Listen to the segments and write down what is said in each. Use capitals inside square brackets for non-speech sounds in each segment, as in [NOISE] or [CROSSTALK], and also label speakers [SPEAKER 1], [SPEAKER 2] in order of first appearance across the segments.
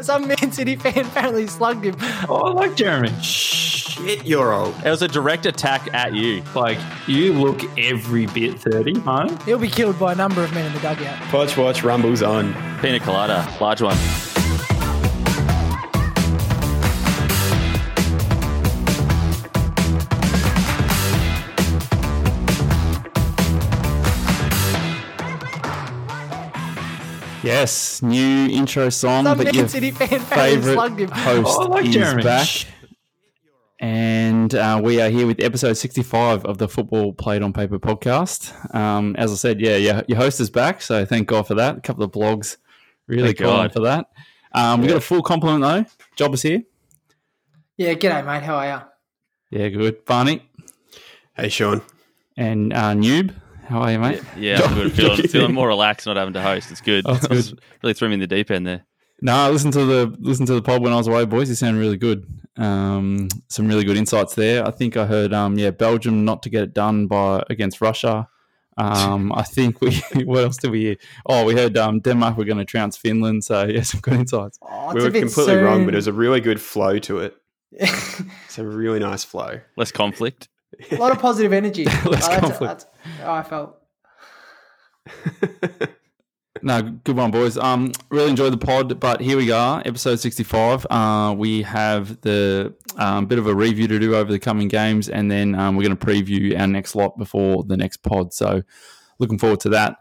[SPEAKER 1] Some Man City fan apparently slugged him.
[SPEAKER 2] Oh, I like Jeremy.
[SPEAKER 3] Shit, you're old.
[SPEAKER 4] It was a direct attack at you.
[SPEAKER 2] Like, you look every bit 30, Marty.
[SPEAKER 1] He'll be killed by a number of men in the dugout.
[SPEAKER 3] Watch, watch, rumbles on.
[SPEAKER 4] Pina colada, large one.
[SPEAKER 5] Yes, new intro song,
[SPEAKER 1] Some
[SPEAKER 5] but
[SPEAKER 1] Man
[SPEAKER 5] your
[SPEAKER 1] City fan
[SPEAKER 5] favorite
[SPEAKER 1] him.
[SPEAKER 5] host
[SPEAKER 2] Oh, like
[SPEAKER 5] is
[SPEAKER 2] Jeremy.
[SPEAKER 5] back. And uh, we are here with episode 65 of the Football Played on Paper podcast. Um, as I said, yeah, your, your host is back, so thank God for that. A couple of blogs really
[SPEAKER 4] Thank
[SPEAKER 5] for that. Um, we got a full complement though. Job is here.
[SPEAKER 1] Yeah, g'day, mate. How are you?
[SPEAKER 5] Yeah, good. Barney
[SPEAKER 3] Hey, Sean.
[SPEAKER 5] and uh, Noob. How are you, mate?
[SPEAKER 4] Yeah, I'm good. [LAUGHS] Feeling, feeling more relaxed not having to host. It's good.
[SPEAKER 5] Oh, it's
[SPEAKER 4] was-
[SPEAKER 5] good. [LAUGHS]
[SPEAKER 4] really threw me in the deep end there.
[SPEAKER 5] No, I listened to the listen to the pod when I was away, boys. You sound really good. Um, some really good insights there. I think I heard, um, yeah, Belgium not to get it done by against Russia. Um, I think we. [LAUGHS] What else did we hear? Oh, we heard um, Denmark were going to trounce Finland. So yeah, some good insights.
[SPEAKER 1] Oh,
[SPEAKER 3] we were completely
[SPEAKER 1] soon.
[SPEAKER 3] wrong, but it was a really good flow to it. It's a really nice flow.
[SPEAKER 4] Less conflict.
[SPEAKER 1] A lot of [LAUGHS] positive energy. [LAUGHS]
[SPEAKER 5] Less
[SPEAKER 1] Oh, that's-
[SPEAKER 5] conflict.
[SPEAKER 1] that's how I felt. [LAUGHS]
[SPEAKER 5] No, good one, boys. Um, really enjoyed the pod, but here we are, episode sixty-five. Uh, we have the um, bit of a review to do over the coming games, and then um, we're going to preview our next lot before the next pod. So, looking forward to that.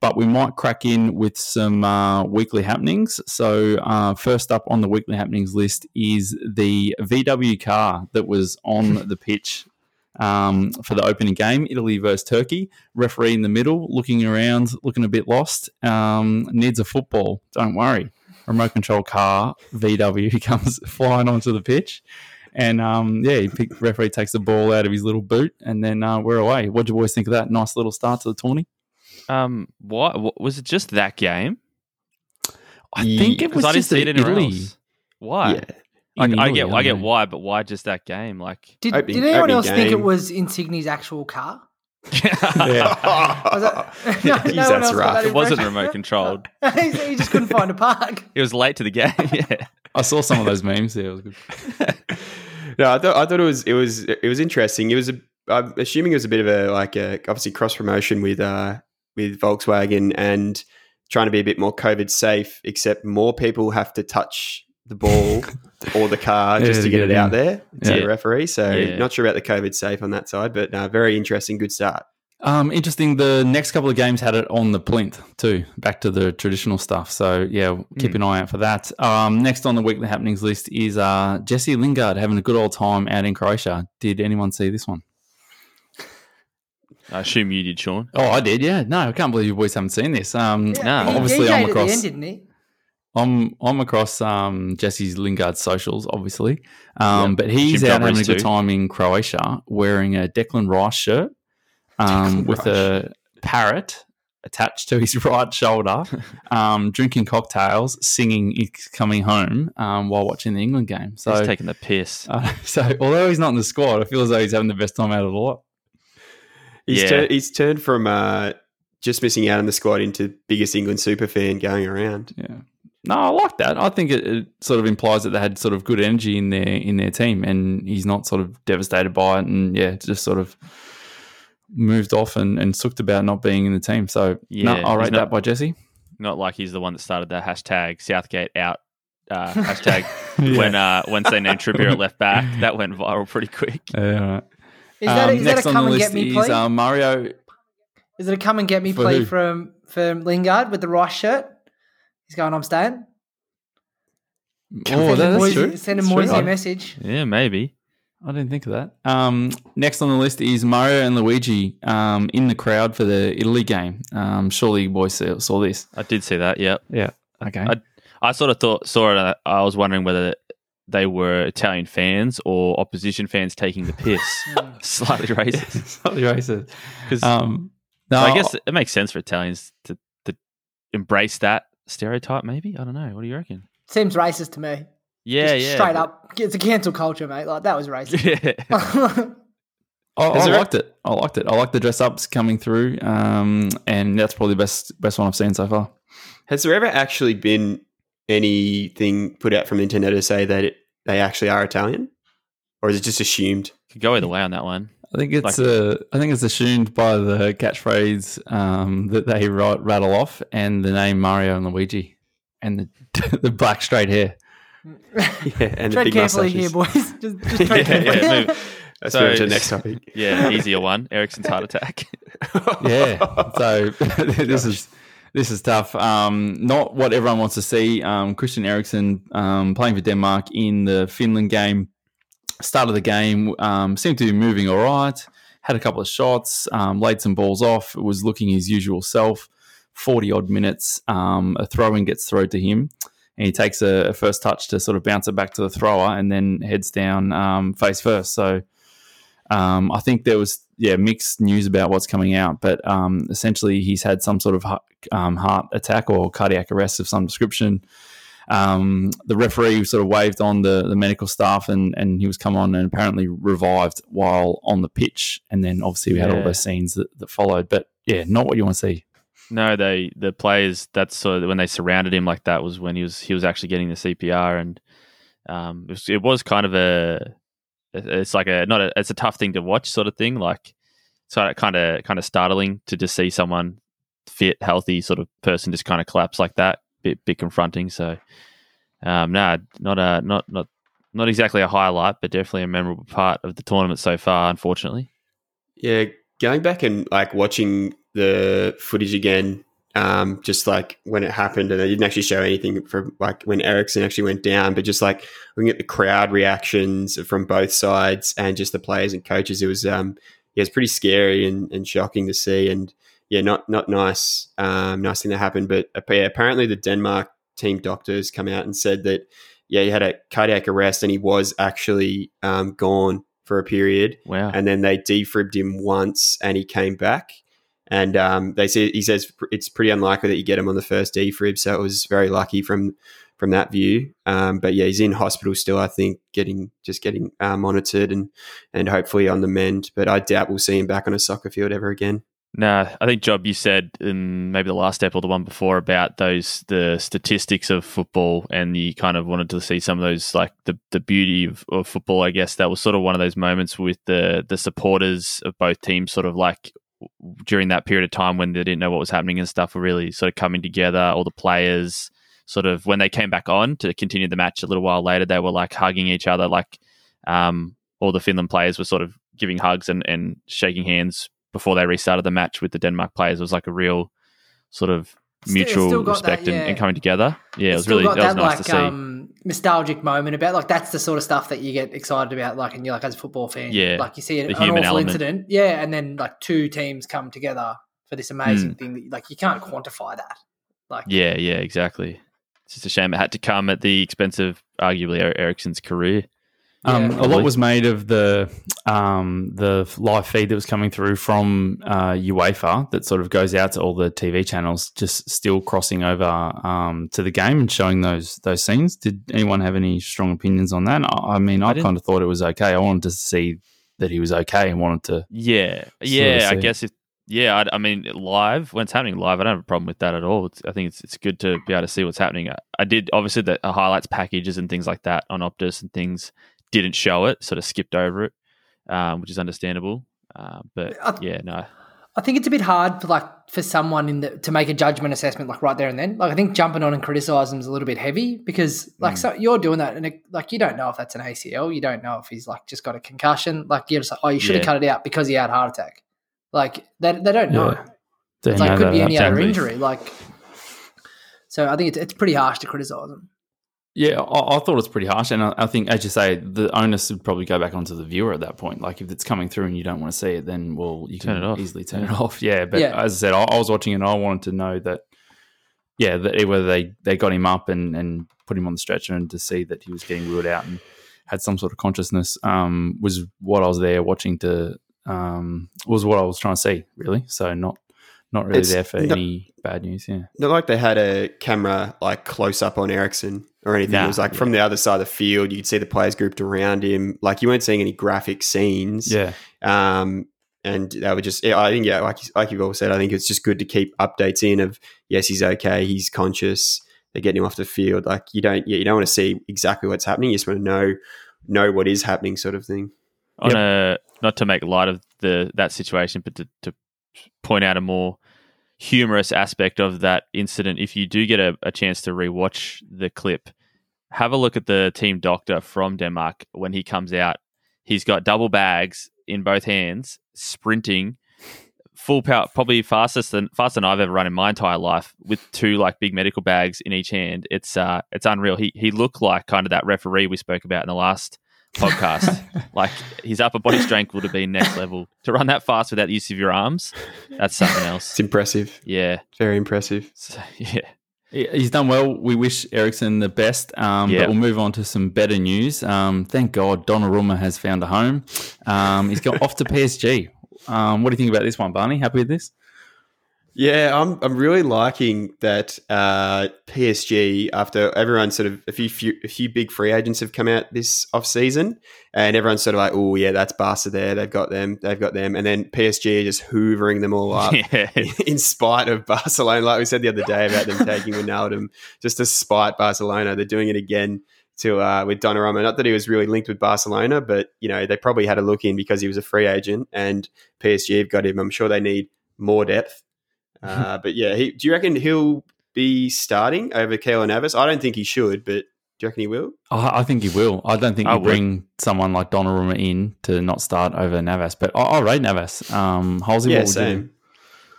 [SPEAKER 5] But we might crack in with some uh, weekly happenings. So, uh, first up on the weekly happenings list is the VW car that was on the pitch um, for the opening game, Italy versus Turkey. Referee in the middle, looking around, looking a bit lost. Um, needs a football. Don't worry. Remote control car, VW [LAUGHS] comes flying onto the pitch. And um, yeah, he pick, referee takes the ball out of his little boot, and then uh, we're away. What do you boys think of that? Nice little start to the tourney.
[SPEAKER 4] Um, what, what was it? Just that game?
[SPEAKER 5] I think it was
[SPEAKER 4] I didn't
[SPEAKER 5] just
[SPEAKER 4] see it anywhere
[SPEAKER 5] Italy.
[SPEAKER 4] else. Why?
[SPEAKER 3] Yeah.
[SPEAKER 4] Like, I get, I get why, but why just that game? Like,
[SPEAKER 1] Did,
[SPEAKER 3] Opening-
[SPEAKER 1] did anyone
[SPEAKER 3] opening
[SPEAKER 1] else think it
[SPEAKER 3] game.
[SPEAKER 1] was Insigne's actual car? [LAUGHS]
[SPEAKER 5] Yeah. [LAUGHS]
[SPEAKER 1] Was that, [LAUGHS] no,
[SPEAKER 3] Jeez,
[SPEAKER 1] no
[SPEAKER 3] that's rough.
[SPEAKER 1] that
[SPEAKER 4] it wasn't remote controlled.
[SPEAKER 1] he he just couldn't find a park.
[SPEAKER 4] It was late to the game. yeah.
[SPEAKER 5] I saw some of those memes. Yeah, it was good.
[SPEAKER 3] no, I thought I thought it was it was it was interesting. It was a I'm assuming it was a bit of a like a obviously cross promotion with uh with Volkswagen and trying to be a bit more COVID safe, except more people have to touch the ball or the car [LAUGHS] just to
[SPEAKER 5] to
[SPEAKER 3] get,
[SPEAKER 5] get
[SPEAKER 3] it
[SPEAKER 5] it
[SPEAKER 3] out
[SPEAKER 5] in.
[SPEAKER 3] there to
[SPEAKER 4] Yeah.
[SPEAKER 3] the referee. So
[SPEAKER 4] Yeah.
[SPEAKER 3] not sure about the COVID safe on that side, but uh, very interesting, good start.
[SPEAKER 5] Um, interesting. The next couple of games had it on the plinth too. Back to the traditional stuff. So yeah, keep an eye out for that. Um, next on the weekly happenings list is uh, Jesse Lingard having a good old time out in Croatia. Did anyone see this one?
[SPEAKER 4] I assume you did, Sean.
[SPEAKER 5] Oh, I did. Yeah. No, I can't believe you boys haven't seen this. Um,
[SPEAKER 4] No.
[SPEAKER 1] he
[SPEAKER 5] obviously
[SPEAKER 1] DJ'd
[SPEAKER 5] I'm
[SPEAKER 1] at the
[SPEAKER 5] across.
[SPEAKER 1] end, didn't he?
[SPEAKER 5] I'm I'm across um, Jesse's Lingard socials, obviously, um,
[SPEAKER 4] Yeah.
[SPEAKER 5] but he's
[SPEAKER 4] Jim
[SPEAKER 5] out having a good time in Croatia, wearing a Declan Rice shirt um,
[SPEAKER 3] Declan
[SPEAKER 5] with a parrot attached to his [LAUGHS] right shoulder, um, drinking cocktails, singing "It's Coming Home" um, while watching the England game. So,
[SPEAKER 4] He's taking the piss. [LAUGHS]
[SPEAKER 5] uh, so although he's not in the squad, I feel as though he's having the best time out of the lot.
[SPEAKER 3] He's,
[SPEAKER 4] Yeah.
[SPEAKER 3] tur- he's turned from uh, just missing out on the squad into biggest England super fan going around.
[SPEAKER 5] Yeah. No, I like that. I think it, it sort of implies that they had sort of good energy in their in their team, and he's not sort of devastated by it, and yeah, just sort of moved off and, and sooked about not being in the team. So
[SPEAKER 4] Yeah,
[SPEAKER 5] no, I'll rate
[SPEAKER 4] not-
[SPEAKER 5] that by Jesse.
[SPEAKER 4] Not like he's the one that started the hashtag Southgate out uh, [LAUGHS] hashtag
[SPEAKER 5] Yeah.
[SPEAKER 4] when uh, once they named Trippier at left back. [LAUGHS] That went viral pretty quick.
[SPEAKER 5] Yeah, all right.
[SPEAKER 1] Is that,
[SPEAKER 5] Um,
[SPEAKER 1] is that
[SPEAKER 5] next
[SPEAKER 1] a
[SPEAKER 5] on
[SPEAKER 1] come
[SPEAKER 5] the
[SPEAKER 1] and
[SPEAKER 5] list
[SPEAKER 1] get me
[SPEAKER 5] is
[SPEAKER 1] play?
[SPEAKER 5] uh, Mario.
[SPEAKER 1] is it a come and get me
[SPEAKER 5] For
[SPEAKER 1] play
[SPEAKER 5] who?
[SPEAKER 1] from from Lingard with the Rice shirt? He's going, I'm staying.
[SPEAKER 5] Oh, that,
[SPEAKER 1] Send
[SPEAKER 5] that's
[SPEAKER 1] Moisey-
[SPEAKER 5] true.
[SPEAKER 1] Send him
[SPEAKER 5] That's.
[SPEAKER 1] Moisey
[SPEAKER 5] I-
[SPEAKER 1] a message.
[SPEAKER 4] Yeah, maybe.
[SPEAKER 5] I didn't think of that. Um, next on the list is Mario and Luigi um, in the crowd for the Italy game. Um, surely you boys saw, saw this.
[SPEAKER 4] I did see that. Yeah.
[SPEAKER 5] Yeah. Okay.
[SPEAKER 4] I- I sort of thought saw it. uh, I was wondering whether they were Italian fans or opposition fans taking the piss. [LAUGHS] [LAUGHS] Slightly racist. [LAUGHS]
[SPEAKER 5] Slightly racist.
[SPEAKER 4] 'Cause
[SPEAKER 5] Um, no,
[SPEAKER 4] I guess it makes sense for Italians to, to embrace that stereotype. Maybe I don't know. What do you reckon?
[SPEAKER 1] Seems racist to me.
[SPEAKER 4] Yeah,
[SPEAKER 1] Just
[SPEAKER 4] yeah.
[SPEAKER 1] Straight
[SPEAKER 4] but-
[SPEAKER 1] up. It's a cancel culture, mate. Like, that was racist. [LAUGHS]
[SPEAKER 4] Yeah.
[SPEAKER 5] I, I liked it. I liked it. I like the dress ups coming through, um, and that's probably the best best one I've seen so far.
[SPEAKER 3] Has there ever actually been anything put out from Nintendo to say that it, they actually are Italian, or is it just assumed?
[SPEAKER 4] Could go either way on that one.
[SPEAKER 5] I think it's
[SPEAKER 4] Like-
[SPEAKER 5] uh, I think it's assumed by the catchphrase um, that they write, rattle off and the name Mario and Luigi and the [LAUGHS] the black straight hair. [LAUGHS]
[SPEAKER 3] Yeah, and the
[SPEAKER 1] Tread
[SPEAKER 3] big
[SPEAKER 1] carefully
[SPEAKER 3] mustaches.
[SPEAKER 1] here, boys. Just, just [LAUGHS] tread
[SPEAKER 3] Yeah,
[SPEAKER 1] carefully.
[SPEAKER 4] yeah, move.
[SPEAKER 3] Let's
[SPEAKER 4] So-
[SPEAKER 3] move to the next topic.
[SPEAKER 4] Yeah, easier one. Eriksen's heart attack.
[SPEAKER 5] Yeah. so this is this is tough. Um, not what everyone wants to see. Um, Christian Eriksen um, playing for Denmark in the Finland game. Start of the game um, seemed to be moving all right. Had a couple of shots, um, laid some balls off. Was looking his usual self. Forty odd minutes. Um, a throw in gets thrown to him, and he takes a, a first touch to sort of bounce it back to the thrower, and then heads down um, face first. So um, I think there was yeah mixed news about what's coming out, but essentially he's had some sort of heart attack or cardiac arrest of some description. Um, the referee sort of waved on the, the medical staff, and, and he was come on and apparently revived while on the pitch. And then obviously we had all those scenes that, that followed. But yeah, not what you want to see.
[SPEAKER 4] No, they the players. That's sort of when they surrounded him like that was when he was he was actually getting the CPR, and um, it was, it was kind of a it's like a not a it's a tough thing to watch sort of thing. Like so, kind of kind of startling to just see someone fit, healthy sort of person just kind of collapse like that. Bit bit confronting. So, um, no, not a not not not exactly a highlight, but definitely a memorable part of the tournament so far. Unfortunately.
[SPEAKER 3] Yeah, going back and like watching the footage again, um, just like when it happened, and they didn't actually show anything from like when Eriksen actually went down, but just like looking at the crowd reactions from both sides and just the players and coaches, it was um, yeah, it's pretty scary and, and shocking to see, and yeah, not not nice, um, nice thing that happened. But yeah, apparently the Denmark team doctors come out and said that yeah, he had a cardiac arrest and he was actually um, gone for a period
[SPEAKER 4] Wow.
[SPEAKER 3] and then they defibbed him once and he came back and um, they say he says it's pretty unlikely that you get him on the first defib so it was very lucky from from that view um, but yeah he's in hospital still i think getting just getting uh, monitored and and hopefully on the mend but i doubt we'll see him back on a soccer field ever again
[SPEAKER 4] Nah, I think Job, you said in maybe the last step or the one before about those the statistics of football, and you kind of wanted to see some of those like the the beauty of, of football. I guess that was sort of one of those moments with the the supporters of both teams, sort of like during that period of time when they didn't know what was happening and stuff, were really sort of coming together. All the players, sort of when they came back on to continue the match a little while later, they were like hugging each other, like um, all the Finland players were sort of giving hugs and, and shaking hands before they restarted the match with the Denmark players. It was like a real sort of mutual
[SPEAKER 1] still got
[SPEAKER 4] respect
[SPEAKER 1] that,
[SPEAKER 4] and,
[SPEAKER 1] yeah.
[SPEAKER 4] and coming together. Yeah, it was really
[SPEAKER 1] got
[SPEAKER 4] that was nice
[SPEAKER 1] like
[SPEAKER 4] to see.
[SPEAKER 1] um, nostalgic moment about like that's the sort of stuff that you get excited about, like and you're like as a football fan,
[SPEAKER 4] Yeah,
[SPEAKER 1] like you see an, an awful
[SPEAKER 4] element.
[SPEAKER 1] incident, yeah, and then like two teams come together for this amazing
[SPEAKER 4] Mm.
[SPEAKER 1] thing that like you can't quantify that. Like
[SPEAKER 4] yeah, yeah, exactly. It's just a shame it had to come at the expense of arguably Er- Eriksen's career.
[SPEAKER 5] Um,
[SPEAKER 1] Yeah.
[SPEAKER 5] a lot was made of the um, the live feed that was coming through from uh, UEFA that sort of goes out to all the TV channels, just still crossing over um, to the game and showing those those scenes. Did anyone have any strong opinions on that? I, I mean, I,
[SPEAKER 4] I
[SPEAKER 5] kind of thought it was okay. I wanted to see that he was okay and wanted to.
[SPEAKER 4] Yeah, yeah. I guess if yeah, I, I mean live when it's happening live, I don't have a problem with that at all. It's, I think it's it's good to be able to see what's happening. I, I did obviously the highlights packages and things like that on Optus and things didn't show it, sort of skipped over it, um, which is understandable. Uh, but
[SPEAKER 1] I-
[SPEAKER 4] yeah, no,
[SPEAKER 1] I think it's a bit hard for like for someone in the to make a judgment assessment like right there and then. Like I think jumping on and criticizing is a little bit heavy because like
[SPEAKER 4] Mm.
[SPEAKER 1] so you're doing that and it, like you don't know if that's an ACL, you don't know if he's like just got a concussion. Like you're just like, oh, you should have
[SPEAKER 4] Yeah.
[SPEAKER 1] cut it out because he had a heart attack. Like they they don't know.
[SPEAKER 5] Yeah. Don't
[SPEAKER 1] It's like
[SPEAKER 5] know
[SPEAKER 1] it could be any other injury. Like so, I think it's it's pretty harsh to criticize him.
[SPEAKER 5] Yeah, I, I thought it was pretty harsh, and I, I think, as you say, the onus would probably go back onto the viewer at that point. Like, if it's coming through and you don't want to see it, then well, you
[SPEAKER 4] Turn
[SPEAKER 5] can
[SPEAKER 4] it off.
[SPEAKER 5] easily turn
[SPEAKER 4] Yeah.
[SPEAKER 5] it off. [LAUGHS] Yeah, but
[SPEAKER 1] Yeah.
[SPEAKER 5] as I said, I, I was watching it, and I wanted to know that, yeah, that whether they they got him up and and put him on the stretcher, and to see that he was getting ruled out and had some sort of consciousness um, was what I was there watching to um, was what I was trying to see, really. So not not really
[SPEAKER 3] It's
[SPEAKER 5] there for
[SPEAKER 3] not-
[SPEAKER 5] any bad news. Yeah.
[SPEAKER 3] not like they had a camera like close up on Eriksen or anything.
[SPEAKER 4] Nah,
[SPEAKER 3] it was like from the other side of the field, you could see the players grouped around him. Like you weren't seeing any graphic scenes.
[SPEAKER 5] Yeah.
[SPEAKER 3] Um, and they were just, I think, yeah, like, like you've all said, I think it's just good to keep updates in of, yes, he's okay, he's conscious. they're getting him off the field. Like you don't, yeah, you don't want to see exactly what's happening. You just want to know know what is happening, sort of thing.
[SPEAKER 4] on a not to make light of the that situation, but to, to point out a more humorous aspect of that incident. If you do get a, a chance to rewatch the clip, have a look at the team doctor from Denmark when he comes out. He's got double bags in both hands, sprinting full power, probably fastest than faster than I've ever run in my entire life, with two like big medical bags in each hand. It's uh, it's unreal. He he looked like kind of that referee we spoke about in the last podcast. [LAUGHS] like his upper body strength would have been next level to run that fast without the use of your arms. That's something [LAUGHS] else.
[SPEAKER 3] It's impressive,
[SPEAKER 4] Yeah,
[SPEAKER 3] very impressive.
[SPEAKER 4] So, [LAUGHS] yeah.
[SPEAKER 5] He's done well. We wish Eriksen the best. Um,
[SPEAKER 4] Yeah.
[SPEAKER 5] But we'll move on to some better news. Um, thank God Donnarumma has found a home. Um, he's got off to PSG. Um, what do you think about this one, Barney? Happy with this?
[SPEAKER 3] Yeah, I'm I'm really liking that uh, PSG after everyone sort of a few, few a few big free agents have come out this off season, and everyone's sort of like, oh yeah, that's Barca there, they've got them, they've got them, and then PSG are just hoovering them all up. [LAUGHS]
[SPEAKER 4] yeah. [LAUGHS]
[SPEAKER 3] in spite of Barcelona, like we said the other day about them taking Ronaldo, just to spite Barcelona, they're doing it again to uh, with Donnarumma. Not that he was really linked with Barcelona, but you know they probably had a look in because he was a free agent, and PSG have got him. I'm sure they need more depth. Uh, but yeah, he, do you reckon he'll be starting over Keylor Navas? I don't think he should, but do you reckon he will?
[SPEAKER 5] I, I think he will. I don't think
[SPEAKER 4] I
[SPEAKER 5] you
[SPEAKER 4] would.
[SPEAKER 5] bring someone like Donnarumma in to not start over Navas. But I, I rate Navas. Um, Halsey,
[SPEAKER 3] yeah,
[SPEAKER 5] what would you
[SPEAKER 3] same.
[SPEAKER 5] do?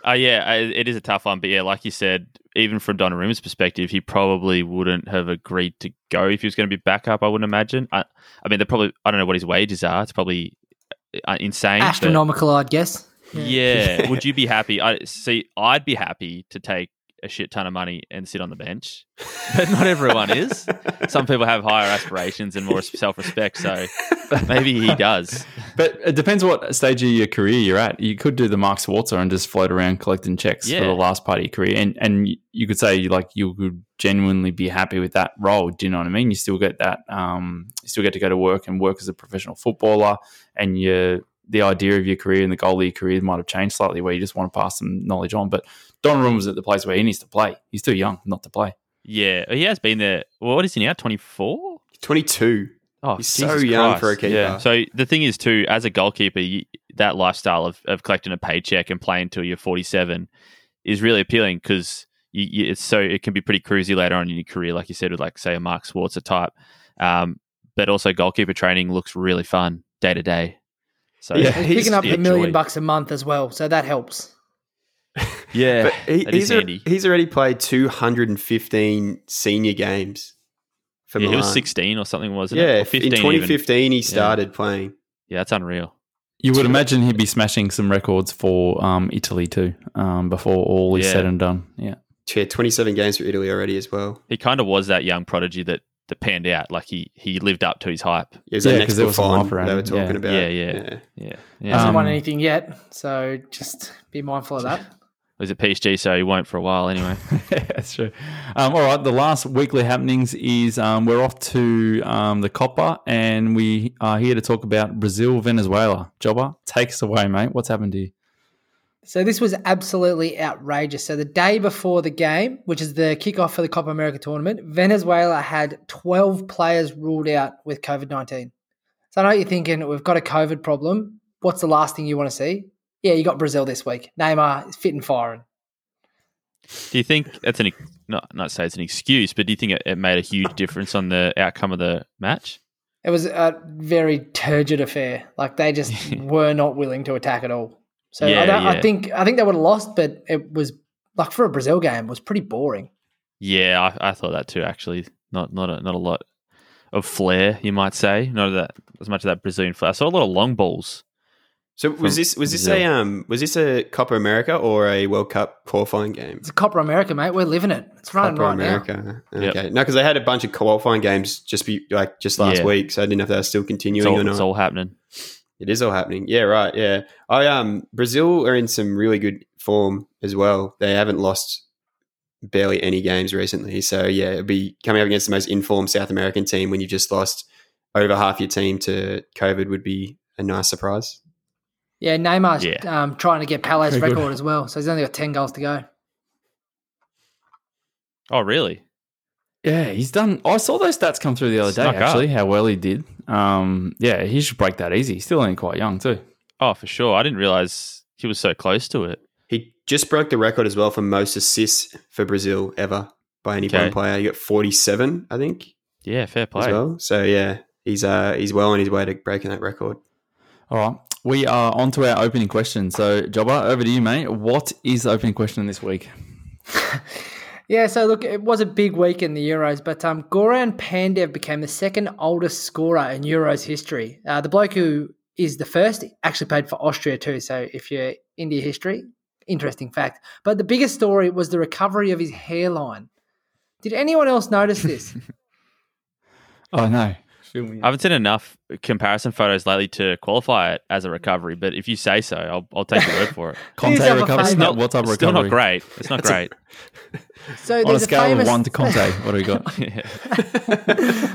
[SPEAKER 4] Uh, yeah, it is a tough one, but yeah, like you said, even from Donnarumma's perspective, he probably wouldn't have agreed to go if he was going to be backup. I wouldn't imagine. I, I mean, they're probably I don't know what his wages are. It's probably uh, insane. but-
[SPEAKER 1] Astronomical, I'd guess.
[SPEAKER 4] Yeah. [LAUGHS] Would you be happy? I see. I'd be happy to take a shit ton of money and sit on the bench, [LAUGHS] but not everyone is. Some people have higher aspirations and more self-respect, so maybe he does. [LAUGHS]
[SPEAKER 5] But it depends what stage of your career you're at. You could do the Mark Schwarzer and just float around collecting checks for the last part of your career, and and you could say like you could genuinely be happy with that role. Do you know what I mean? You still get that. Um, you still get to go to work and work as a professional footballer, and you the idea of your career and the goal of your career might have changed slightly, where you just want to pass some knowledge on. But Donnarumma was at the place where he needs to play. He's too young not to play.
[SPEAKER 4] Yeah, he has been there. Well, what is he now? Twenty four.
[SPEAKER 3] 22.
[SPEAKER 4] Oh,
[SPEAKER 3] He's so
[SPEAKER 4] Jesus
[SPEAKER 3] young
[SPEAKER 4] Christ.
[SPEAKER 3] for a keeper.
[SPEAKER 4] Yeah. So the thing is, too, as a goalkeeper, you, that lifestyle of, of collecting a paycheck and playing till you're 47 is really appealing because you, you, it's so it can be pretty cruisy later on in your career, like you said, with like say a Mark Schwarzer type. Um, but also goalkeeper training looks really fun day to day. So
[SPEAKER 3] Yeah,
[SPEAKER 1] He's
[SPEAKER 3] he's-
[SPEAKER 1] picking up
[SPEAKER 4] yeah,
[SPEAKER 1] a million
[SPEAKER 4] joy.
[SPEAKER 1] bucks a month as well, so that helps. [LAUGHS]
[SPEAKER 4] yeah,
[SPEAKER 3] But he,
[SPEAKER 4] that is
[SPEAKER 3] he's, al-
[SPEAKER 4] handy.
[SPEAKER 3] he's already played 215 senior games for
[SPEAKER 4] Yeah, he was 16 or something, wasn't it?
[SPEAKER 3] Yeah, in
[SPEAKER 4] 15 even.
[SPEAKER 3] 2015 he started playing.
[SPEAKER 4] Yeah, that's unreal.
[SPEAKER 5] You would imagine he'd be smashing some records for um, Italy too um, before all is
[SPEAKER 4] Yeah.
[SPEAKER 5] said and done. Yeah.
[SPEAKER 3] Yeah, 27 games for Italy already as well.
[SPEAKER 4] He kind of was that young prodigy that, that panned out. Like he, he lived up to his hype.
[SPEAKER 3] It was
[SPEAKER 5] Yeah,
[SPEAKER 3] that
[SPEAKER 5] 'cause
[SPEAKER 3] next
[SPEAKER 5] there was some hype around
[SPEAKER 3] they were talking
[SPEAKER 5] Yeah.
[SPEAKER 3] about.
[SPEAKER 4] Yeah, yeah. Yeah. yeah.
[SPEAKER 1] Hasn't
[SPEAKER 5] Um,
[SPEAKER 1] won anything yet, so just be mindful of that. [LAUGHS]
[SPEAKER 4] was at PSG, so he won't for a while anyway. [LAUGHS]
[SPEAKER 5] That's true. Um, all right, the last weekly happenings is um, we're off to um, the Copa, and we are here to talk about Brazil, Venezuela. Jobber, take us away, mate. What's happened to you?
[SPEAKER 1] So this was absolutely outrageous. So the day before the game, which is the kickoff for the Copa America tournament, Venezuela had 12 players ruled out with COVID-19. So I know you're thinking we've got a COVID problem. What's the last thing you want to see? Yeah, you got Brazil this week. Neymar is fit and firing.
[SPEAKER 4] do you think that's an not not say it's an excuse, but do you think it, it made a huge difference on the outcome of the match?
[SPEAKER 1] It was a very turgid affair. Like they just [LAUGHS] were not willing to attack at all. So I,
[SPEAKER 4] Yeah,
[SPEAKER 1] don't, I think I think they would have lost, but it was like for a Brazil game, it was pretty boring.
[SPEAKER 4] Yeah, I, I thought that too. Actually, not not a, not a lot of flair, you might say. Not that as much of that Brazilian flair. I saw a lot of long balls.
[SPEAKER 3] So was this was this
[SPEAKER 4] Brazil.
[SPEAKER 3] a um was this a Copa America or a World Cup qualifying game?
[SPEAKER 1] It's a Copa America, mate. We're living it. It's running
[SPEAKER 3] Copa
[SPEAKER 1] right now.
[SPEAKER 3] America.
[SPEAKER 4] Yep.
[SPEAKER 3] Okay. No, because they had a bunch of qualifying games just be like just last
[SPEAKER 4] Yeah.
[SPEAKER 3] week, so I didn't know if they were still
[SPEAKER 4] It's
[SPEAKER 3] continuing
[SPEAKER 4] all,
[SPEAKER 3] or not.
[SPEAKER 4] it's all happening.
[SPEAKER 3] It is all happening. Yeah, right. Yeah. I um Brazil are in some really good form as well. They haven't lost barely any games recently. So yeah, it'd be coming up against the most informed South American team when you've just lost over half your team to COVID would be a nice surprise.
[SPEAKER 1] Yeah, Neymar's
[SPEAKER 4] Yeah.
[SPEAKER 1] Um, trying to get Pele's
[SPEAKER 5] Very good.
[SPEAKER 1] record as well. So he's only got 10 goals to go.
[SPEAKER 4] Oh, really?
[SPEAKER 5] Yeah, he's done. I saw those stats come through the other
[SPEAKER 4] Snuck
[SPEAKER 5] day.
[SPEAKER 4] up.
[SPEAKER 5] Actually, how well he did. Um, yeah, he should break that easy. He's still only quite young too.
[SPEAKER 4] Oh, for sure. I didn't realize he was so close to it.
[SPEAKER 3] He just broke the record as well for most assists for Brazil ever by any
[SPEAKER 4] Okay.
[SPEAKER 3] one player. He got 47, I think,
[SPEAKER 4] Yeah, fair
[SPEAKER 3] as
[SPEAKER 4] play.
[SPEAKER 3] well. So yeah, he's uh he's well on his way to breaking that record.
[SPEAKER 5] All right, we are on to our opening question. So, Jobber, over to you, mate. What is the opening question this week? [LAUGHS]
[SPEAKER 1] Yeah, so look, it was a big week in the Euros, but um, Goran Pandev became the second oldest scorer in Euros history. Uh, the bloke who is the first actually played for Austria too. So if you're India history, interesting fact. But the biggest story was the recovery of his hairline. Did anyone else notice this? [LAUGHS]
[SPEAKER 5] Oh no,
[SPEAKER 4] I haven't seen enough comparison photos lately to qualify it as a recovery, but if you say so, I'll, I'll take your word for it.
[SPEAKER 1] Do [LAUGHS] yourself
[SPEAKER 5] Conte
[SPEAKER 1] a
[SPEAKER 5] recovery.
[SPEAKER 1] favour.
[SPEAKER 5] Not what type of
[SPEAKER 4] It's still not great. It's not great. [LAUGHS]
[SPEAKER 1] So
[SPEAKER 5] On a
[SPEAKER 1] there's a,
[SPEAKER 5] scale
[SPEAKER 1] famous
[SPEAKER 5] of one to Conte, [LAUGHS] what do we got?
[SPEAKER 4] Yeah.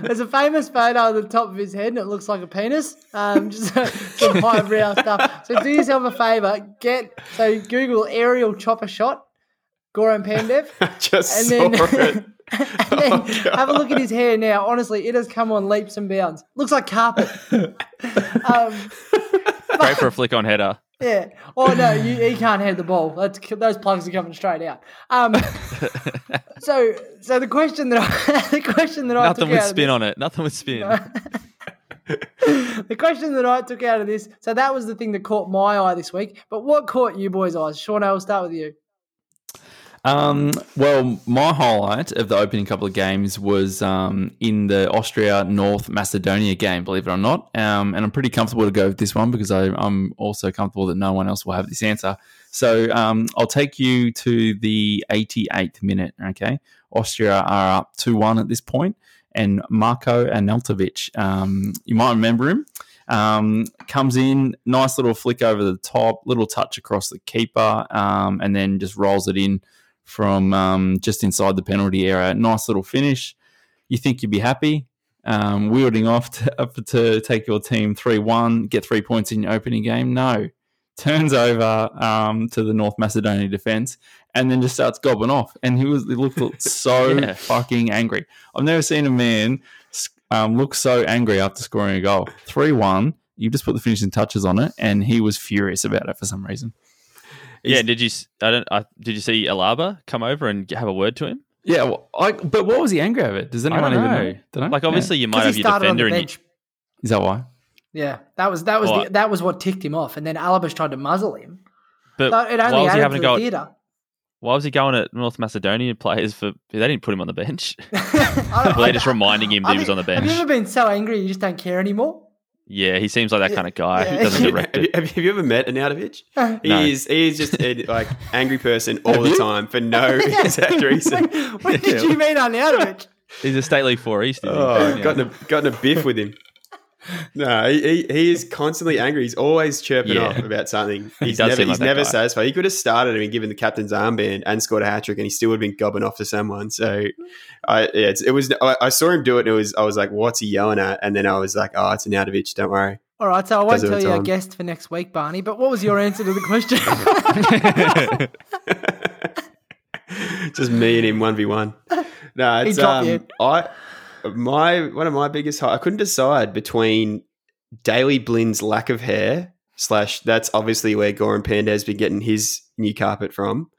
[SPEAKER 1] there's a famous photo on the top of his head, and it looks like a penis. Um, just some highbrow stuff. So do yourself a favor, get so Google aerial chopper shot, Goran Pandev. [LAUGHS]
[SPEAKER 3] just
[SPEAKER 1] and
[SPEAKER 3] saw
[SPEAKER 1] then,
[SPEAKER 3] it. [LAUGHS]
[SPEAKER 1] and then
[SPEAKER 3] Oh,
[SPEAKER 1] have a look at his hair now. Honestly, it has come on leaps and bounds. Looks like carpet. [LAUGHS] um,
[SPEAKER 4] great for a flick on header.
[SPEAKER 1] yeah. Oh no, you, he can't head the ball. That's, those plugs are coming straight out. Um, so, so the question that I, the question that I
[SPEAKER 4] Nothing
[SPEAKER 1] took
[SPEAKER 4] with
[SPEAKER 1] out
[SPEAKER 4] spin
[SPEAKER 1] this-
[SPEAKER 4] on it. Nothing with spin.
[SPEAKER 1] the question that I took out of this. So that was the thing that caught my eye this week. But what caught you boys' eyes? Sean, I will start with you.
[SPEAKER 5] Um, well, my highlight of the opening couple of games was um, in the Austria North Macedonia game, believe it or not. Um, and I'm pretty comfortable to go with this one because I, I'm also comfortable that no one else will have this answer. So um, I'll take you to the 88th minute. Okay. Austria are up 2 1 at this point, And Marco Arnautovic, um, you might remember him. Um, comes in, nice little flick over the top, little touch across the keeper, um, and then just rolls it in from um, just inside the penalty area. Nice little finish. You think you'd be happy, um, wielding off to, [LAUGHS] up to take your team 3 1, get three points in your opening game? No. Turns over um, to the North Macedonia defense and then just starts gobbling off. And he was he looked [LAUGHS] so
[SPEAKER 4] Yeah.
[SPEAKER 5] fucking angry. I've never seen a man um, look so angry after scoring a goal. 3 1. You just put the finishing touches on it, and he was furious about it for some reason.
[SPEAKER 4] Yeah, did you? s- I don't. I, did you see Alaba come over and have a word to him?
[SPEAKER 5] Yeah, well, I, but what was he angry over? Does anyone
[SPEAKER 4] don't
[SPEAKER 5] even
[SPEAKER 4] know.
[SPEAKER 5] know? Don't know?
[SPEAKER 4] Like,
[SPEAKER 5] Yeah.
[SPEAKER 4] obviously, you might have
[SPEAKER 1] he
[SPEAKER 4] your
[SPEAKER 1] started on the
[SPEAKER 4] defender, and you,
[SPEAKER 1] bench.
[SPEAKER 5] Is that why?
[SPEAKER 1] Yeah, that was that was
[SPEAKER 4] What?
[SPEAKER 1] the, that was what ticked him off, and then Alabas tried to muzzle him.
[SPEAKER 4] but
[SPEAKER 1] So it
[SPEAKER 4] why
[SPEAKER 1] only
[SPEAKER 4] was he having
[SPEAKER 1] to
[SPEAKER 4] to
[SPEAKER 1] the
[SPEAKER 4] go?
[SPEAKER 1] theatre.
[SPEAKER 4] Why was he going at North Macedonia players for? They didn't put him on the bench. [LAUGHS]
[SPEAKER 1] I don't-
[SPEAKER 4] Were they just reminding him that
[SPEAKER 1] I
[SPEAKER 4] he was
[SPEAKER 1] think-
[SPEAKER 4] on the bench.
[SPEAKER 1] Have you
[SPEAKER 4] bench?
[SPEAKER 1] ever been so angry you just don't care anymore?
[SPEAKER 4] Yeah, he seems like that
[SPEAKER 1] Yeah,
[SPEAKER 4] kind of guy.
[SPEAKER 1] yeah.
[SPEAKER 4] He doesn't [LAUGHS]
[SPEAKER 3] have,
[SPEAKER 4] direct
[SPEAKER 3] you,
[SPEAKER 4] it.
[SPEAKER 3] have you- have you ever met Arnautovic? He
[SPEAKER 4] No.
[SPEAKER 3] is he is just a [LAUGHS] like angry person [LAUGHS] all the time for no exact reason.
[SPEAKER 1] when, when did you meet Arnautovic?
[SPEAKER 4] He's a state league four East.
[SPEAKER 3] Oh,
[SPEAKER 4] Yeah.
[SPEAKER 3] gotten a gotten a biff with him. [LAUGHS] No, he, he, he is constantly angry. He's always chirping
[SPEAKER 4] Yeah.
[SPEAKER 3] off about something. [LAUGHS]
[SPEAKER 4] He
[SPEAKER 3] He's
[SPEAKER 4] does
[SPEAKER 3] never
[SPEAKER 4] seem like
[SPEAKER 3] he's never satisfied. He could have started and given the captain's armband and scored a hat trick, and he still would have been gobbing off to someone. So, I yeah, it's, it was. I, I saw him do it, and it was. I was like, "What's he yelling at?" And then I was like, "Oh, it's Arnautovic. Don't worry."
[SPEAKER 1] All right, so I won't tell you
[SPEAKER 3] the
[SPEAKER 1] our guest for next week, Barney. But what was your answer to the question? [LAUGHS]
[SPEAKER 3] just me and him one v one. No,
[SPEAKER 1] He
[SPEAKER 3] it's
[SPEAKER 1] you.
[SPEAKER 3] um, I my one of my biggest I couldn't decide between Daley Blind's lack of hair slash that's obviously where Goran Pandev's been getting his new carpet from.